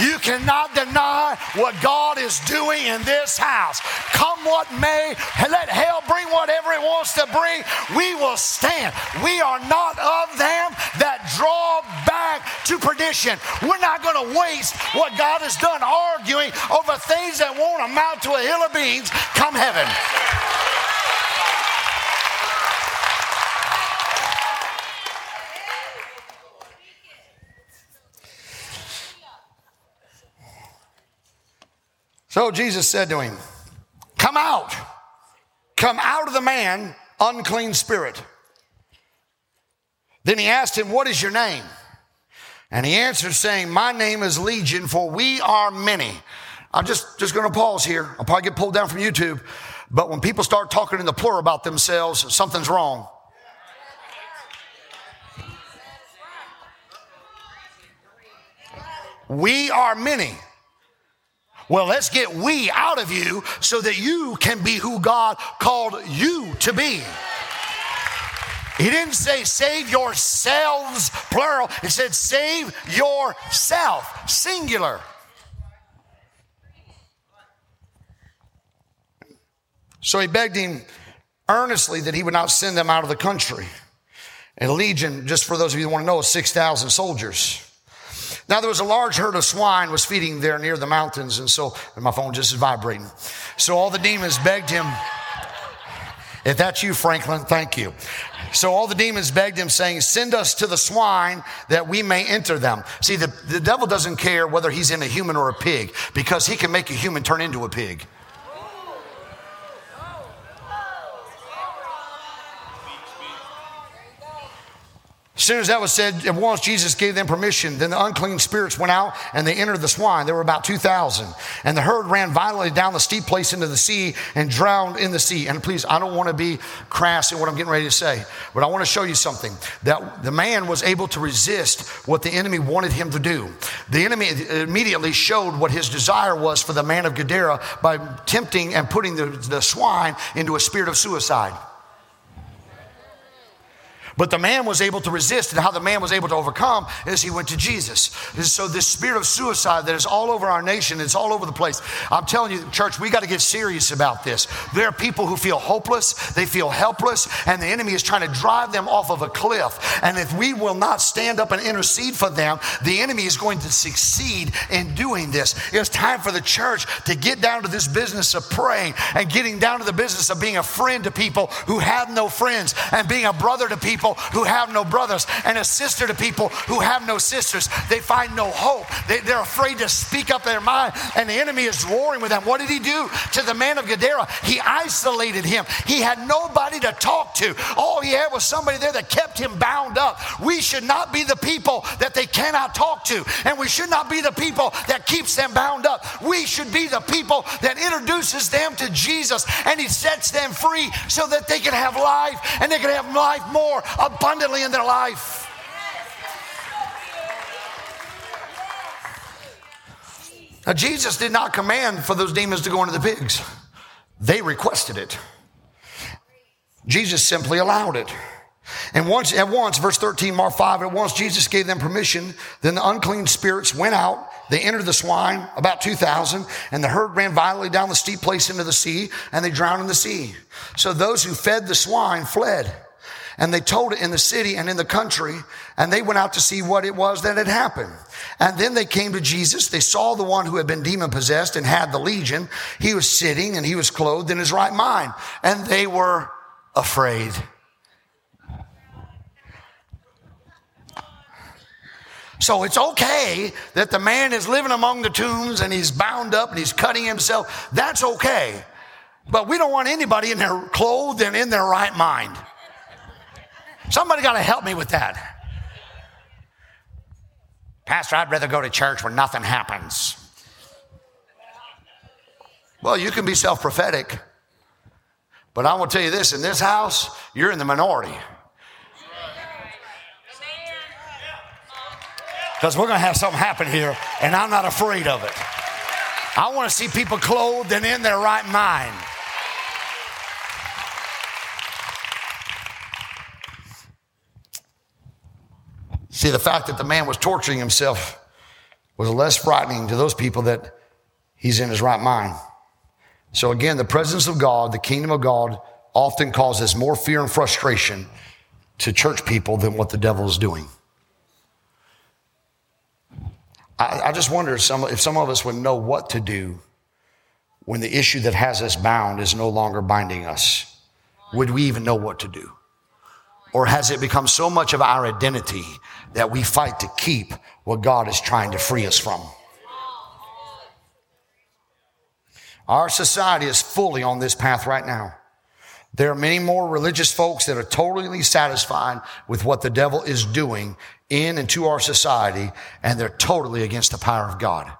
You cannot deny what God is doing in this house. Come what may, let hell bring whatever it wants to bring. We will stand. We are not of them that draw back to perdition. We're not going to waste what God has done arguing over things that won't amount to a hill of beans come heaven. So Jesus said to him, Come out, come out of the man, unclean spirit. Then he asked him, What is your name? And he answered, saying, My name is Legion, for we are many. I'm just, just going to pause here. I'll probably get pulled down from YouTube. But when people start talking in the plural about themselves, something's wrong. We are many. Well, let's get we out of you so that you can be who God called you to be. He didn't say save yourselves, plural. He said save yourself, singular. So he begged him earnestly that he would not send them out of the country. And Legion, just for those of you who want to know, is 6,000 soldiers. Now there was a large herd of swine was feeding there near the mountains, and so and my phone just is vibrating. So all the demons begged him. If that's you, Franklin, thank you. So all the demons begged him, saying, Send us to the swine that we may enter them. See, the, the devil doesn't care whether he's in a human or a pig because he can make a human turn into a pig. As soon as that was said, at once Jesus gave them permission, then the unclean spirits went out and they entered the swine. There were about 2,000. And the herd ran violently down the steep place into the sea and drowned in the sea. And please, I don't want to be crass in what I'm getting ready to say, but I want to show you something that the man was able to resist what the enemy wanted him to do. The enemy immediately showed what his desire was for the man of Gadara by tempting and putting the, the swine into a spirit of suicide. But the man was able to resist, and how the man was able to overcome is he went to Jesus. And so, this spirit of suicide that is all over our nation, it's all over the place. I'm telling you, church, we got to get serious about this. There are people who feel hopeless, they feel helpless, and the enemy is trying to drive them off of a cliff. And if we will not stand up and intercede for them, the enemy is going to succeed in doing this. It's time for the church to get down to this business of praying and getting down to the business of being a friend to people who have no friends and being a brother to people people who have no brothers and a sister to people who have no sisters. They find no hope. They, are afraid to speak up their mind, and the enemy is warring with them. What did he do to the man of Gadara? He isolated him. He had nobody to talk to. All he had was somebody there that kept him bound up. We should not be the people that they cannot talk to, and we should not be the people that keeps them bound up. We should be the people that introduces them to Jesus and he sets them free so that they can have life and they can have life more abundantly in their life. Now, Jesus did not command for those demons to go into the pigs, they requested it. Jesus simply allowed it. And once, at once, verse 13, Mark 5, at once Jesus gave them permission. Then the unclean spirits went out. They entered the swine, about 2,000, and the herd ran violently down the steep place into the sea, and they drowned in the sea. So those who fed the swine fled. And they told it in the city and in the country, and they went out to see what it was that had happened. And then they came to Jesus. They saw the one who had been demon possessed and had the legion. He was sitting and he was clothed in his right mind, and they were afraid. So it's okay that the man is living among the tombs and he's bound up and he's cutting himself. That's okay. But we don't want anybody in there clothed and in their right mind. Somebody got to help me with that. Pastor, I'd rather go to church where nothing happens. Well, you can be self prophetic, but I will tell you this in this house, you're in the minority. Because we're going to have something happen here, and I'm not afraid of it. I want to see people clothed and in their right mind. See, the fact that the man was torturing himself was less frightening to those people that he's in his right mind. So again, the presence of God, the kingdom of God, often causes more fear and frustration to church people than what the devil is doing. I, I just wonder if some, if some of us would know what to do when the issue that has us bound is no longer binding us. Would we even know what to do? Or has it become so much of our identity that we fight to keep what God is trying to free us from? Our society is fully on this path right now. There are many more religious folks that are totally satisfied with what the devil is doing in and to our society, and they're totally against the power of God.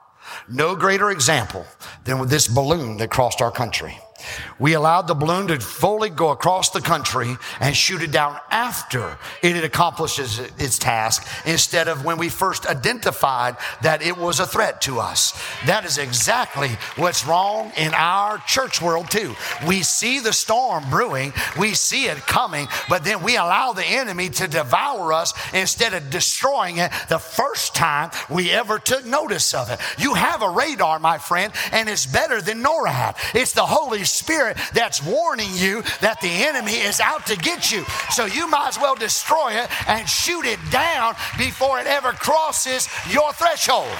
No greater example than with this balloon that crossed our country. We allowed the balloon to fully go across the country and shoot it down after it had accomplished its task instead of when we first identified that it was a threat to us. That is exactly what's wrong in our church world, too. We see the storm brewing, we see it coming, but then we allow the enemy to devour us instead of destroying it the first time we ever took notice of it. You have a radar, my friend, and it's better than NORAD. It's the Holy Spirit that's warning you that the enemy is out to get you. So you might as well destroy it and shoot it down before it ever crosses your threshold.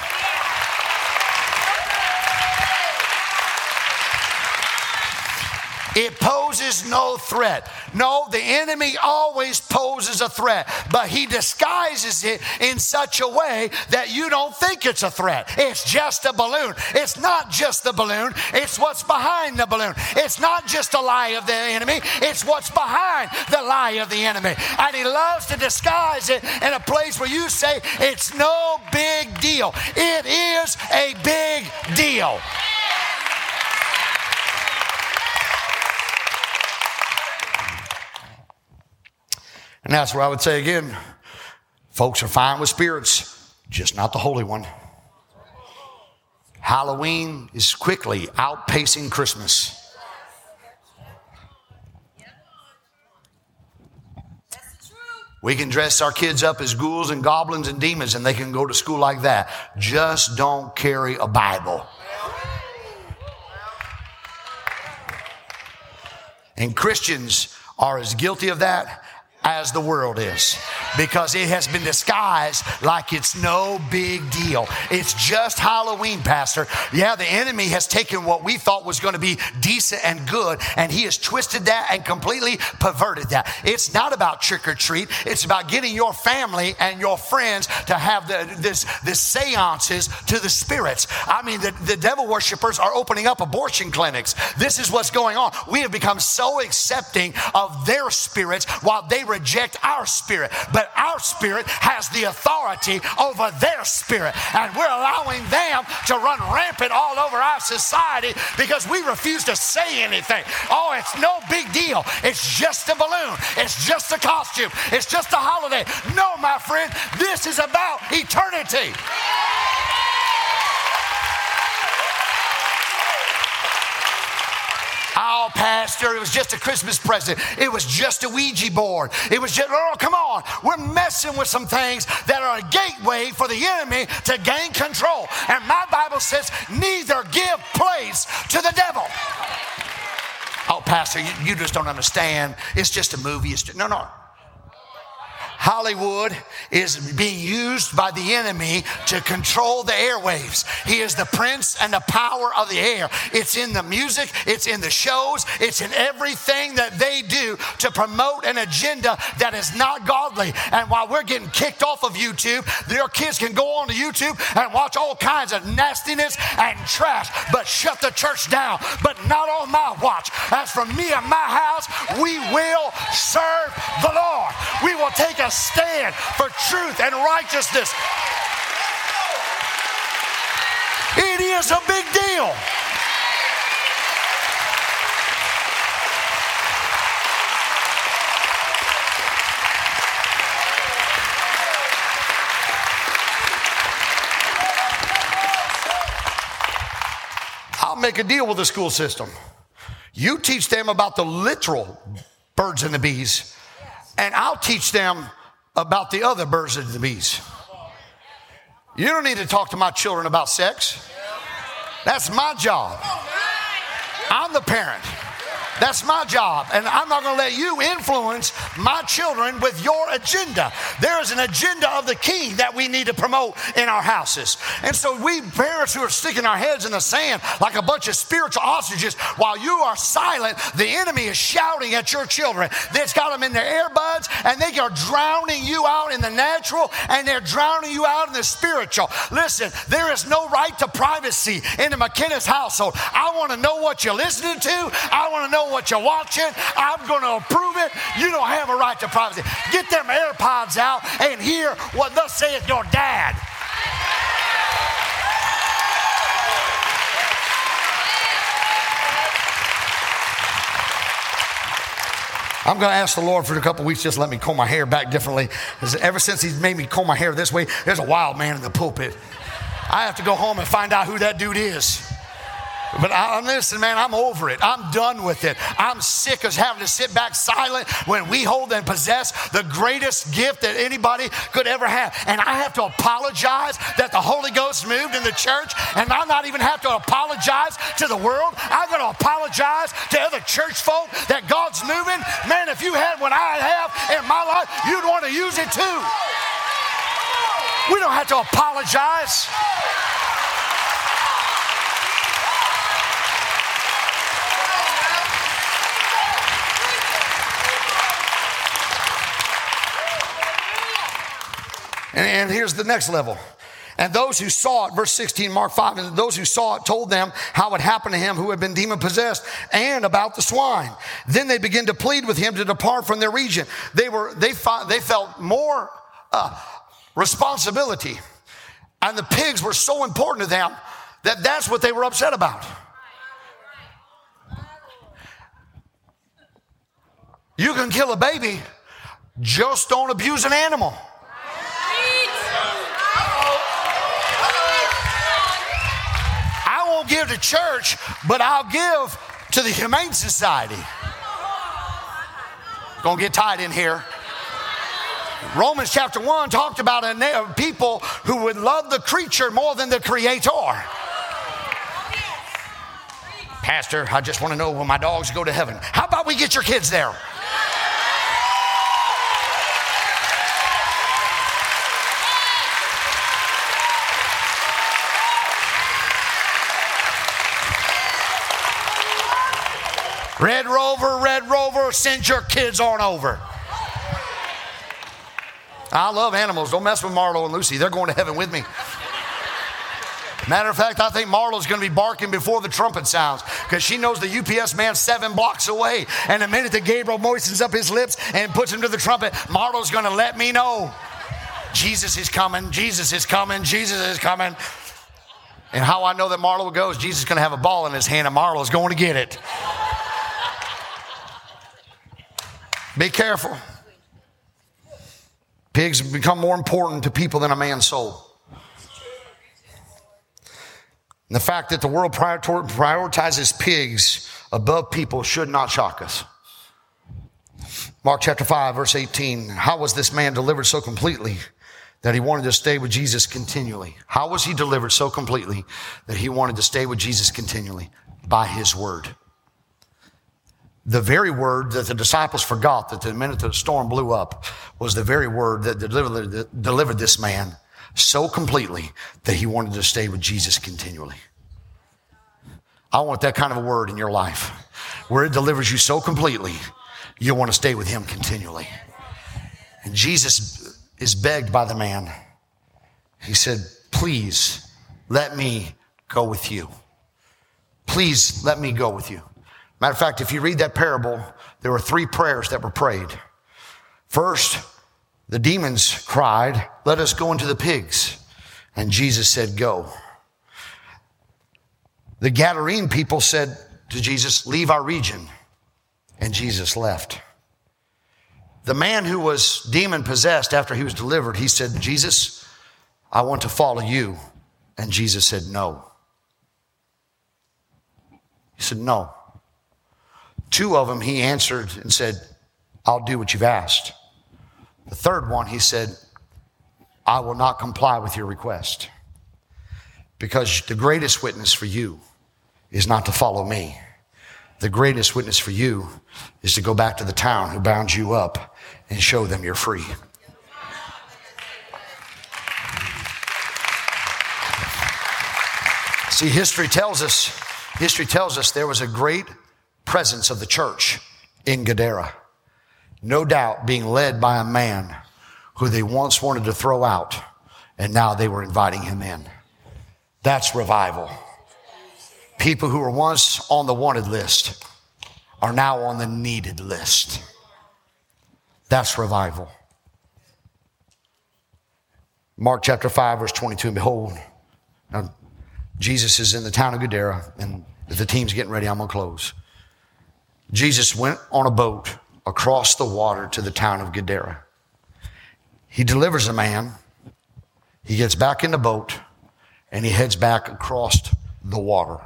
It poses no threat. No, the enemy always poses a threat, but he disguises it in such a way that you don't think it's a threat. It's just a balloon. It's not just the balloon, it's what's behind the balloon. It's not just a lie of the enemy, it's what's behind the lie of the enemy. And he loves to disguise it in a place where you say it's no big deal. It is a big deal. And that's where I would say again folks are fine with spirits, just not the Holy One. Halloween is quickly outpacing Christmas. We can dress our kids up as ghouls and goblins and demons and they can go to school like that. Just don't carry a Bible. And Christians are as guilty of that as the world is because it has been disguised like it's no big deal. It's just Halloween, Pastor. Yeah, the enemy has taken what we thought was going to be decent and good and he has twisted that and completely perverted that. It's not about trick or treat. It's about getting your family and your friends to have the, this, this seances to the spirits. I mean, the, the devil worshippers are opening up abortion clinics. This is what's going on. We have become so accepting of their spirits while they reject our spirit. But our spirit has the authority over their spirit. And we're allowing them to run rampant all over our society because we refuse to say anything. Oh, it's no big deal. It's just a balloon. It's just a costume. It's just a holiday. No, my friend, this is about eternity. Oh, Pastor, it was just a Christmas present. It was just a Ouija board. It was just, oh, come on. We're messing with some things that are a gateway for the enemy to gain control. And my Bible says, neither give place to the devil. Oh, Pastor, you, you just don't understand. It's just a movie. It's just, no, no. Hollywood is being used by the enemy to control the airwaves. He is the prince and the power of the air. It's in the music, it's in the shows, it's in everything that they do to promote an agenda that is not godly. And while we're getting kicked off of YouTube, their kids can go on to YouTube and watch all kinds of nastiness and trash, but shut the church down. But not on my watch. As for me and my house, we will serve the Lord. We will take a stand for truth and righteousness. It is a big deal. I'll make a deal with the school system. You teach them about the literal birds and the bees, and I'll teach them about the other birds and the bees. You don't need to talk to my children about sex. That's my job. I'm the parent. That's my job. And I'm not going to let you influence my children with your agenda. There is an agenda of the king that we need to promote in our houses. And so, we parents who are sticking our heads in the sand like a bunch of spiritual ostriches, while you are silent, the enemy is shouting at your children. That's got them in their earbuds and they are drowning you out in the natural and they're drowning you out in the spiritual. Listen, there is no right to privacy in the McKinnis household. I want to know what you're listening to. I want to know what you're watching. I'm going to approve it. You don't have a right to privacy. Get them AirPods out and hear what thus saith your dad. I'm going to ask the Lord for a couple weeks just let me comb my hair back differently. Ever since He's made me comb my hair this way, there's a wild man in the pulpit. I have to go home and find out who that dude is. But I, listen, man, I'm over it. I'm done with it. I'm sick of having to sit back silent when we hold and possess the greatest gift that anybody could ever have. And I have to apologize that the Holy Ghost moved in the church, and I not even have to apologize to the world. I'm going to apologize to other church folk that God's moving. Man, if you had what I have in my life, you'd want to use it too. We don't have to apologize. And, and here's the next level. And those who saw it, verse 16, Mark 5, and those who saw it told them how it happened to him who had been demon possessed and about the swine. Then they began to plead with him to depart from their region. They were, they, they felt more uh, responsibility. And the pigs were so important to them that that's what they were upset about. You can kill a baby, just don't abuse an animal. Won't give to church, but I'll give to the Humane Society. Gonna get tight in here. Romans chapter 1 talked about a people who would love the creature more than the creator. Pastor, I just want to know will my dogs go to heaven? How about we get your kids there? Red Rover, Red Rover, send your kids on over. I love animals. Don't mess with Marlo and Lucy. They're going to heaven with me. Matter of fact, I think Marlo's going to be barking before the trumpet sounds because she knows the UPS man's seven blocks away. And the minute that Gabriel moistens up his lips and puts him to the trumpet, Marlo's going to let me know Jesus is coming, Jesus is coming, Jesus is coming. And how I know that Marlo goes, Jesus is going to have a ball in his hand and Marlo's going to get it. Be careful. Pigs become more important to people than a man's soul. And the fact that the world prioritizes pigs above people should not shock us. Mark chapter 5, verse 18. How was this man delivered so completely that he wanted to stay with Jesus continually? How was he delivered so completely that he wanted to stay with Jesus continually? By his word the very word that the disciples forgot that the minute the storm blew up was the very word that delivered, delivered this man so completely that he wanted to stay with Jesus continually. I want that kind of a word in your life where it delivers you so completely, you want to stay with him continually. And Jesus is begged by the man. He said, Please let me go with you. Please let me go with you. Matter of fact, if you read that parable, there were three prayers that were prayed. First, the demons cried, Let us go into the pigs. And Jesus said, Go. The Gadarene people said to Jesus, Leave our region. And Jesus left. The man who was demon possessed after he was delivered, he said, Jesus, I want to follow you. And Jesus said, No. He said, No. Two of them, he answered and said, I'll do what you've asked. The third one, he said, I will not comply with your request. Because the greatest witness for you is not to follow me. The greatest witness for you is to go back to the town who bound you up and show them you're free. See, history tells us, history tells us there was a great presence of the church in Gadara. No doubt being led by a man who they once wanted to throw out, and now they were inviting him in. That's revival. People who were once on the wanted list are now on the needed list. That's revival. Mark chapter 5, verse 22. And behold, now Jesus is in the town of Gadara, and the team's getting ready. I'm going to close. Jesus went on a boat across the water to the town of Gadara. He delivers a man. He gets back in the boat and he heads back across the water.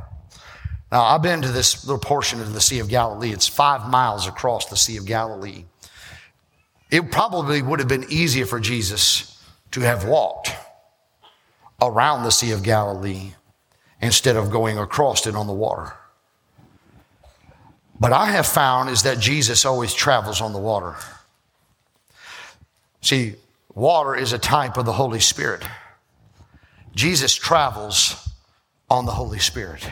Now, I've been to this little portion of the Sea of Galilee. It's five miles across the Sea of Galilee. It probably would have been easier for Jesus to have walked around the Sea of Galilee instead of going across it on the water. But I have found is that Jesus always travels on the water. See, water is a type of the Holy Spirit. Jesus travels on the Holy Spirit.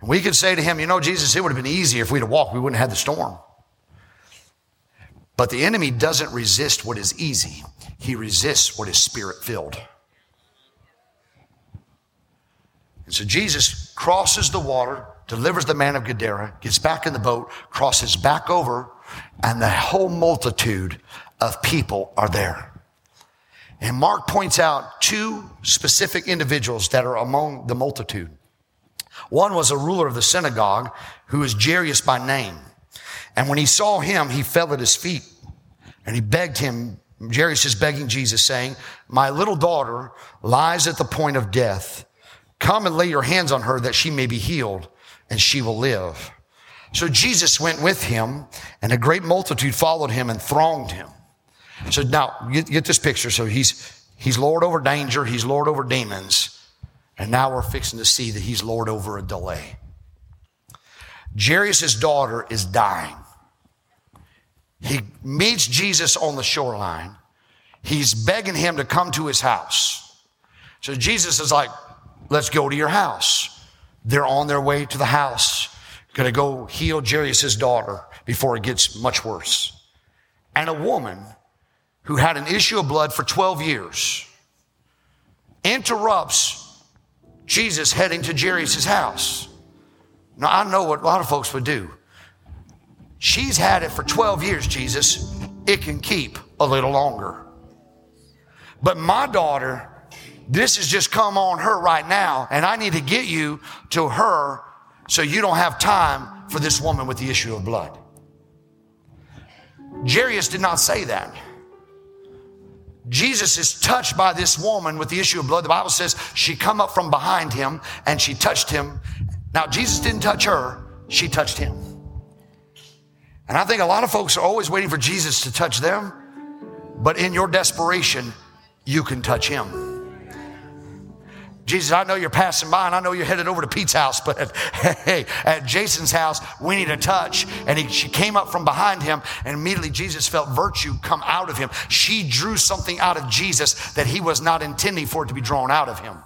And we could say to him, you know, Jesus, it would have been easier if we'd have walked, we wouldn't have had the storm. But the enemy doesn't resist what is easy, he resists what is spirit filled. And so Jesus crosses the water delivers the man of Gadara, gets back in the boat, crosses back over, and the whole multitude of people are there. And Mark points out two specific individuals that are among the multitude. One was a ruler of the synagogue who was Jairus by name. And when he saw him, he fell at his feet and he begged him. Jairus is begging Jesus, saying, My little daughter lies at the point of death. Come and lay your hands on her that she may be healed and she will live. So Jesus went with him and a great multitude followed him and thronged him. So now get, get this picture. So he's, he's Lord over danger. He's Lord over demons. And now we're fixing to see that he's Lord over a delay. Jairus' daughter is dying. He meets Jesus on the shoreline. He's begging him to come to his house. So Jesus is like, let's go to your house. They're on their way to the house, to go heal Jairus' daughter before it gets much worse. And a woman who had an issue of blood for 12 years interrupts Jesus heading to Jairus' house. Now, I know what a lot of folks would do. She's had it for 12 years, Jesus. It can keep a little longer. But my daughter, this has just come on her right now, and I need to get you to her so you don't have time for this woman with the issue of blood. Jairus did not say that. Jesus is touched by this woman with the issue of blood. The Bible says she come up from behind him and she touched him. Now Jesus didn't touch her, she touched him. And I think a lot of folks are always waiting for Jesus to touch them, but in your desperation, you can touch him. Jesus, I know you're passing by and I know you're headed over to Pete's house, but hey, at Jason's house, we need a touch. And he, she came up from behind him and immediately Jesus felt virtue come out of him. She drew something out of Jesus that he was not intending for it to be drawn out of him.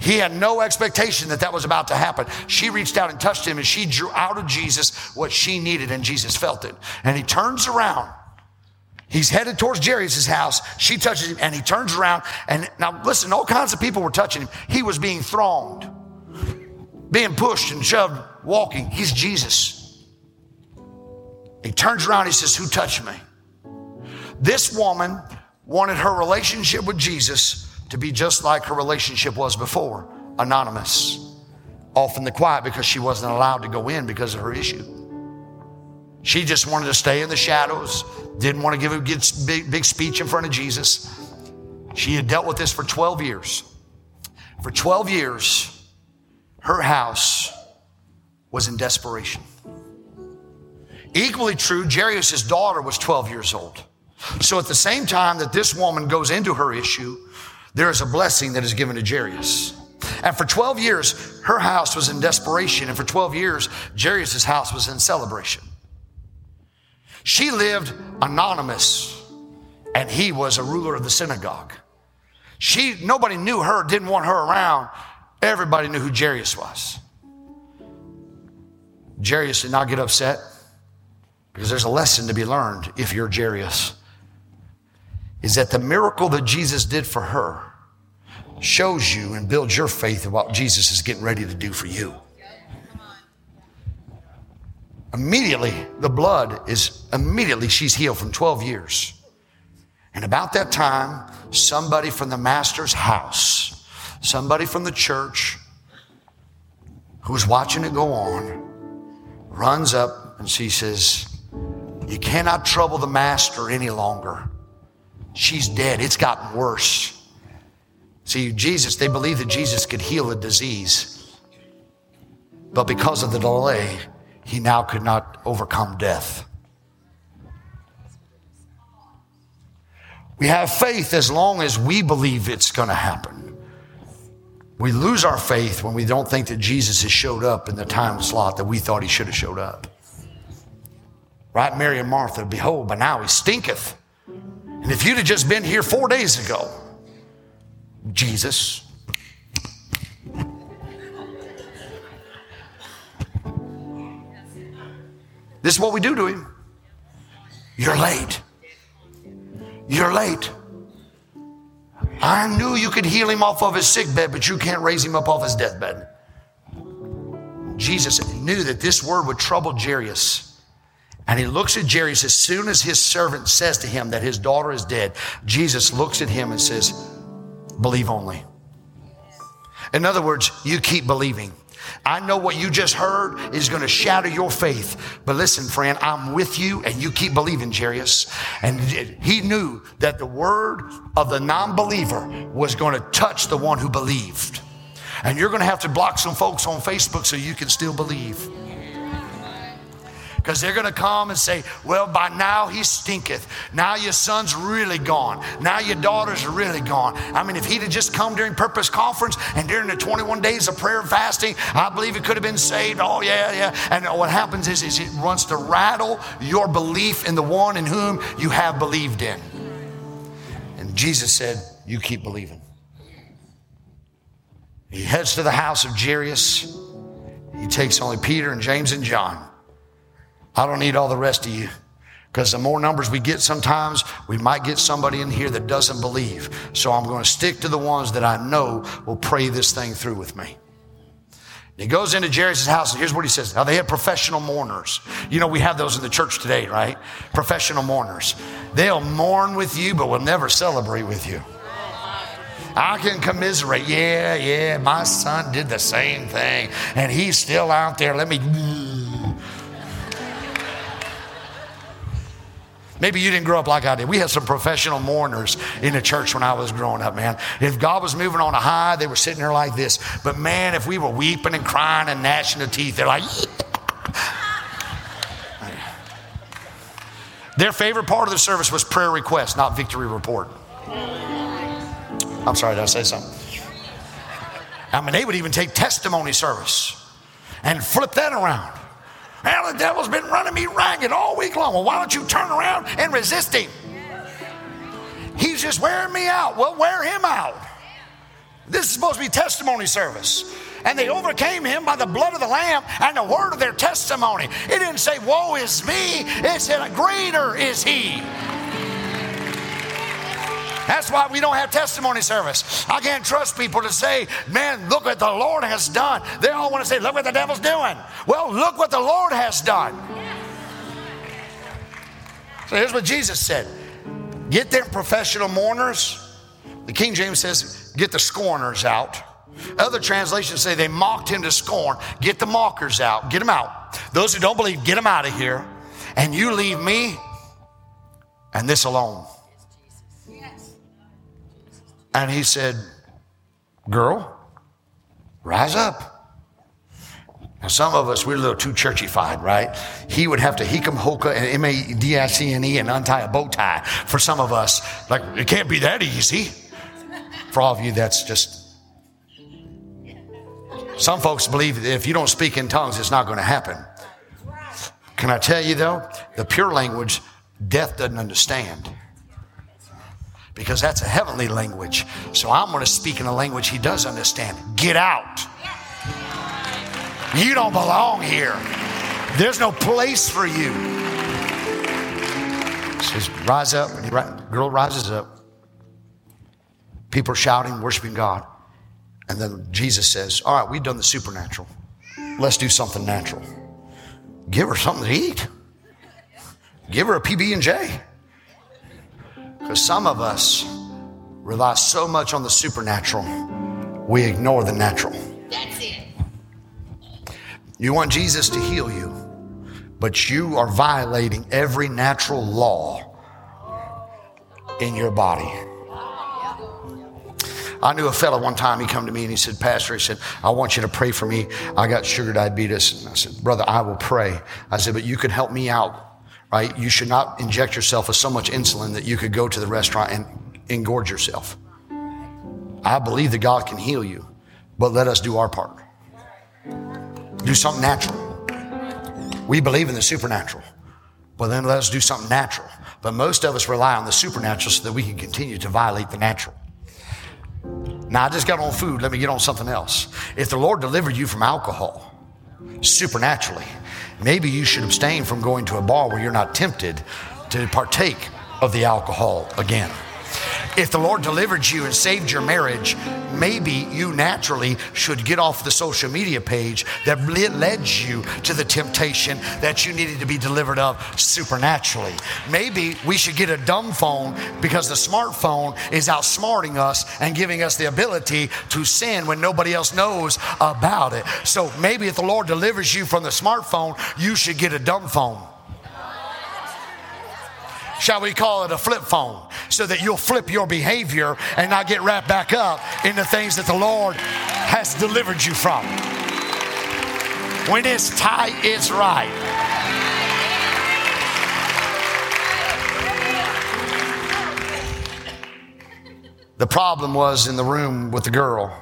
He had no expectation that that was about to happen. She reached out and touched him and she drew out of Jesus what she needed and Jesus felt it. And he turns around He's headed towards Jairus' house. She touches him and he turns around. And now listen, all kinds of people were touching him. He was being thronged, being pushed and shoved, walking. He's Jesus. He turns around. He says, Who touched me? This woman wanted her relationship with Jesus to be just like her relationship was before anonymous, off in the quiet because she wasn't allowed to go in because of her issue. She just wanted to stay in the shadows, didn't want to give a big, big speech in front of Jesus. She had dealt with this for 12 years. For 12 years, her house was in desperation. Equally true, Jairus' daughter was 12 years old. So at the same time that this woman goes into her issue, there is a blessing that is given to Jairus. And for 12 years, her house was in desperation. And for 12 years, Jairus' house was in celebration. She lived anonymous, and he was a ruler of the synagogue. She, nobody knew her, didn't want her around. Everybody knew who Jairus was. Jairus did not get upset because there's a lesson to be learned if you're Jairus. Is that the miracle that Jesus did for her shows you and builds your faith in what Jesus is getting ready to do for you. Immediately, the blood is immediately she's healed from 12 years. And about that time, somebody from the master's house, somebody from the church who's watching it go on, runs up and she says, You cannot trouble the master any longer. She's dead. It's gotten worse. See, Jesus, they believed that Jesus could heal a disease. But because of the delay, he now could not overcome death. We have faith as long as we believe it's going to happen. We lose our faith when we don't think that Jesus has showed up in the time slot that we thought he should have showed up. Right, Mary and Martha, behold, but now he stinketh. And if you'd have just been here four days ago, Jesus, This is what we do to him. You're late. You're late. I knew you could heal him off of his sick bed, but you can't raise him up off his deathbed. Jesus knew that this word would trouble Jairus. And he looks at Jairus as soon as his servant says to him that his daughter is dead. Jesus looks at him and says, Believe only. In other words, you keep believing. I know what you just heard is going to shatter your faith. But listen, friend, I'm with you and you keep believing, Jairus. And he knew that the word of the non believer was going to touch the one who believed. And you're going to have to block some folks on Facebook so you can still believe. Because they're going to come and say, Well, by now he stinketh. Now your son's really gone. Now your daughter's really gone. I mean, if he'd have just come during Purpose Conference and during the 21 days of prayer and fasting, I believe he could have been saved. Oh, yeah, yeah. And what happens is, is it wants to rattle your belief in the one in whom you have believed in. And Jesus said, You keep believing. He heads to the house of Jairus. He takes only Peter and James and John. I don't need all the rest of you. Because the more numbers we get, sometimes we might get somebody in here that doesn't believe. So I'm going to stick to the ones that I know will pray this thing through with me. He goes into Jairus' house, and here's what he says. Now, they had professional mourners. You know, we have those in the church today, right? Professional mourners. They'll mourn with you, but will never celebrate with you. I can commiserate. Yeah, yeah, my son did the same thing, and he's still out there. Let me. Maybe you didn't grow up like I did. We had some professional mourners in the church when I was growing up, man. If God was moving on a high, they were sitting there like this. But man, if we were weeping and crying and gnashing the teeth, they're like, Their favorite part of the service was prayer request, not victory report. I'm sorry, did I say something? I mean, they would even take testimony service and flip that around. Well, the devil's been running me ragged all week long. Well, why don't you turn around and resist him? He's just wearing me out. Well, wear him out. This is supposed to be testimony service. And they overcame him by the blood of the Lamb and the word of their testimony. It didn't say, Woe is me. It said, Greater is he. That's why we don't have testimony service. I can't trust people to say, man, look what the Lord has done. They all want to say, look what the devil's doing. Well, look what the Lord has done. So here's what Jesus said get them professional mourners. The King James says, get the scorners out. Other translations say they mocked him to scorn. Get the mockers out. Get them out. Those who don't believe, get them out of here. And you leave me and this alone. And he said, Girl, rise up. Now, some of us, we're a little too churchified, right? He would have to hicum hoka and M A D I C N E and untie a bow tie. For some of us, like, it can't be that easy. For all of you, that's just. Some folks believe if you don't speak in tongues, it's not going to happen. Can I tell you, though, the pure language, death doesn't understand because that's a heavenly language. So I'm going to speak in a language he does understand. Get out. You don't belong here. There's no place for you. He says, rise up. And the girl rises up. People are shouting, worshiping God. And then Jesus says, All right, we've done the supernatural. Let's do something natural. Give her something to eat. Give her a PB and J. Because some of us rely so much on the supernatural, we ignore the natural. That's it. You want Jesus to heal you, but you are violating every natural law in your body. I knew a fellow one time, he come to me and he said, Pastor, he said, I want you to pray for me. I got sugar diabetes. And I said, Brother, I will pray. I said, but you can help me out right? You should not inject yourself with so much insulin that you could go to the restaurant and engorge yourself. I believe that God can heal you, but let us do our part. Do something natural. We believe in the supernatural. but then let us do something natural. But most of us rely on the supernatural so that we can continue to violate the natural. Now, I just got on food. Let me get on something else. If the Lord delivered you from alcohol supernaturally, maybe you should abstain from going to a bar where you're not tempted to partake of the alcohol again. If the Lord delivered you and saved your marriage, maybe you naturally should get off the social media page that led you to the temptation that you needed to be delivered of supernaturally. Maybe we should get a dumb phone because the smartphone is outsmarting us and giving us the ability to sin when nobody else knows about it. So maybe if the Lord delivers you from the smartphone, you should get a dumb phone shall we call it a flip phone, so that you'll flip your behavior and not get wrapped back up in the things that the Lord has delivered you from. When it's tight, it's right. The problem was in the room with the girl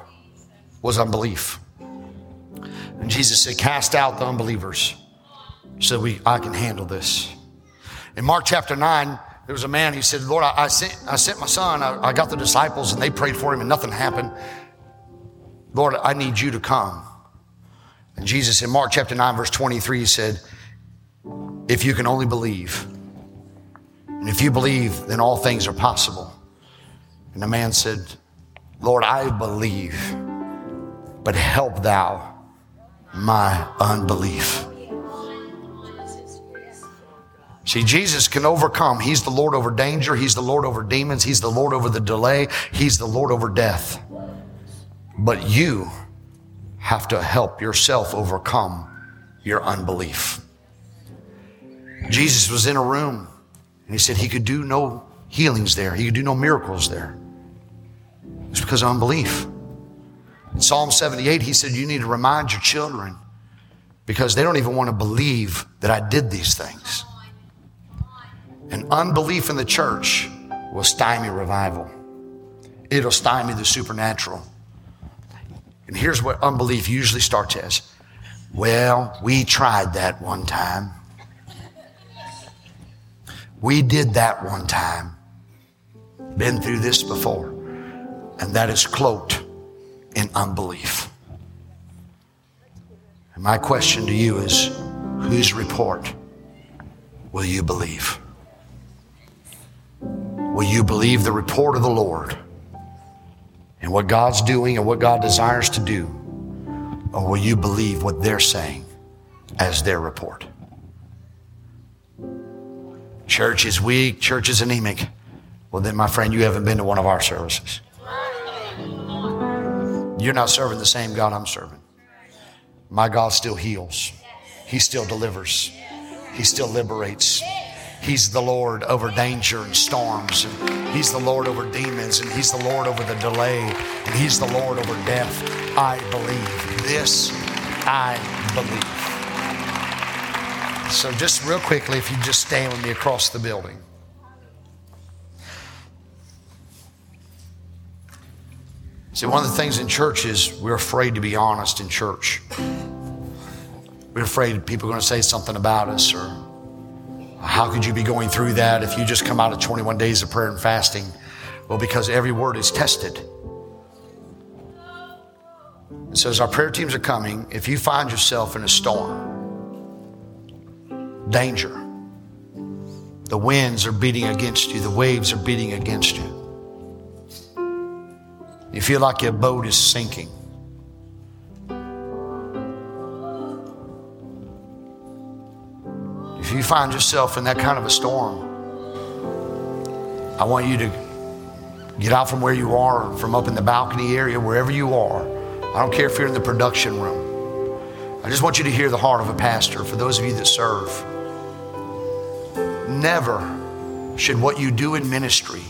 was unbelief. And Jesus said, Cast out the unbelievers so we, I can handle this. In Mark chapter 9, there was a man, he said, Lord, I, I sent, I sent my son, I, I got the disciples, and they prayed for him, and nothing happened. Lord, I need you to come. And Jesus in Mark chapter 9, verse 23 said, If you can only believe, and if you believe, then all things are possible. And the man said, Lord, I believe, but help thou my unbelief. See, Jesus can overcome. He's the Lord over danger. He's the Lord over demons. He's the Lord over the delay. He's the Lord over death. But you have to help yourself overcome your unbelief. Jesus was in a room and he said he could do no healings there, he could do no miracles there. It's because of unbelief. In Psalm 78, he said, You need to remind your children because they don't even want to believe that I did these things. And unbelief in the church will stymie revival, it'll stymie the supernatural. And here's what unbelief usually starts as well, we tried that one time. We did that one time. Been through this before. And that is cloaked in unbelief. And my question to you is whose report will you believe? Will you believe the report of the Lord and what God's doing and what God desires to do? Or will you believe what they're saying as their report? Church is weak, church is anemic. Well, then, my friend, you haven't been to one of our services. You're not serving the same God I'm serving. My God still heals, He still delivers, He still liberates. He's the Lord over danger and storms, and He's the Lord over demons, and He's the Lord over the delay, and He's the Lord over death. I believe. This I believe. So, just real quickly, if you just stand with me across the building. See, one of the things in church is we're afraid to be honest in church. We're afraid people are going to say something about us or how could you be going through that if you just come out of 21 days of prayer and fasting? Well, because every word is tested. So, as our prayer teams are coming, if you find yourself in a storm, danger, the winds are beating against you, the waves are beating against you, you feel like your boat is sinking. You find yourself in that kind of a storm, I want you to get out from where you are, from up in the balcony area, wherever you are. I don't care if you're in the production room. I just want you to hear the heart of a pastor for those of you that serve. Never should what you do in ministry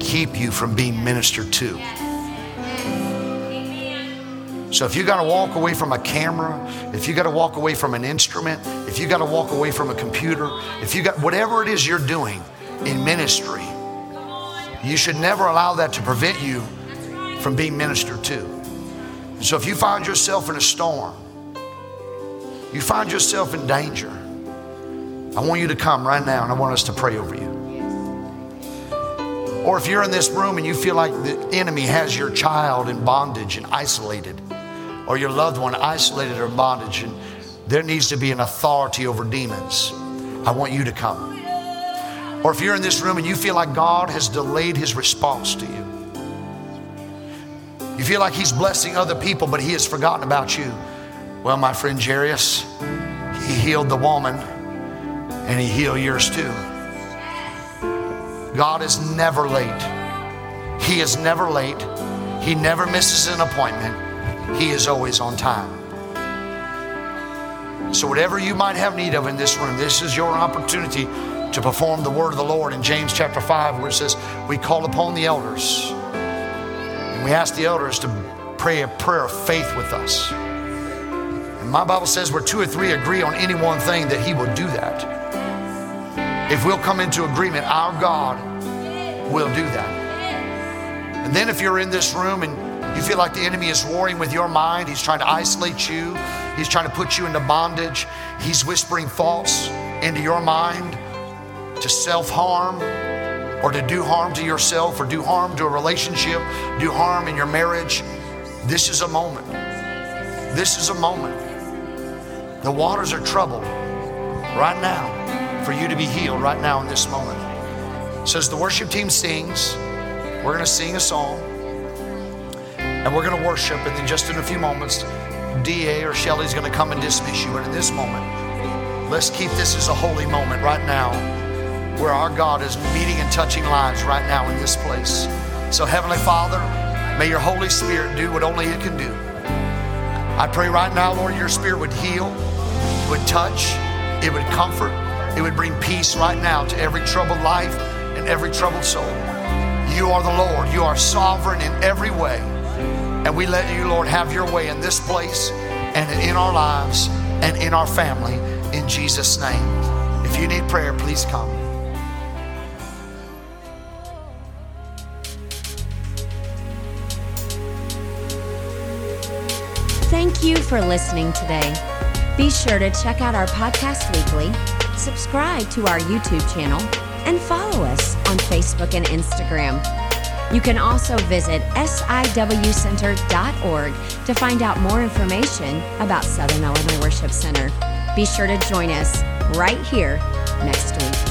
keep you from being ministered to. So if you got to walk away from a camera, if you got to walk away from an instrument, if you got to walk away from a computer, if you got whatever it is you're doing in ministry, you should never allow that to prevent you from being ministered to. So if you find yourself in a storm, you find yourself in danger, I want you to come right now and I want us to pray over you. Or if you're in this room and you feel like the enemy has your child in bondage and isolated, or your loved one isolated or bondage, and there needs to be an authority over demons, I want you to come. Or if you're in this room and you feel like God has delayed his response to you, you feel like he's blessing other people, but he has forgotten about you. Well, my friend Jairus, he healed the woman and he healed yours too. God is never late. He is never late. He never misses an appointment. He is always on time. So, whatever you might have need of in this room, this is your opportunity to perform the word of the Lord in James chapter 5, where it says, We call upon the elders and we ask the elders to pray a prayer of faith with us. And my Bible says, Where two or three agree on any one thing, that He will do that. If we'll come into agreement, our God will do that. And then if you're in this room and you feel like the enemy is warring with your mind, he's trying to isolate you, he's trying to put you into bondage, he's whispering thoughts into your mind to self harm or to do harm to yourself or do harm to a relationship, do harm in your marriage. This is a moment. This is a moment. The waters are troubled right now for you to be healed right now in this moment. So as the worship team sings, we're going to sing a song and we're going to worship. And then just in a few moments, DA or Shelly's going to come and dismiss you. And in this moment, let's keep this as a holy moment right now where our God is meeting and touching lives right now in this place. So, Heavenly Father, may your Holy Spirit do what only it can do. I pray right now, Lord, your Spirit would heal, would touch, it would comfort, it would bring peace right now to every troubled life and every troubled soul. You are the Lord, you are sovereign in every way. And we let you, Lord, have your way in this place and in our lives and in our family in Jesus' name. If you need prayer, please come. Thank you for listening today. Be sure to check out our podcast weekly, subscribe to our YouTube channel, and follow us on Facebook and Instagram. You can also visit siwcenter.org to find out more information about Southern Illinois Worship Center. Be sure to join us right here next week.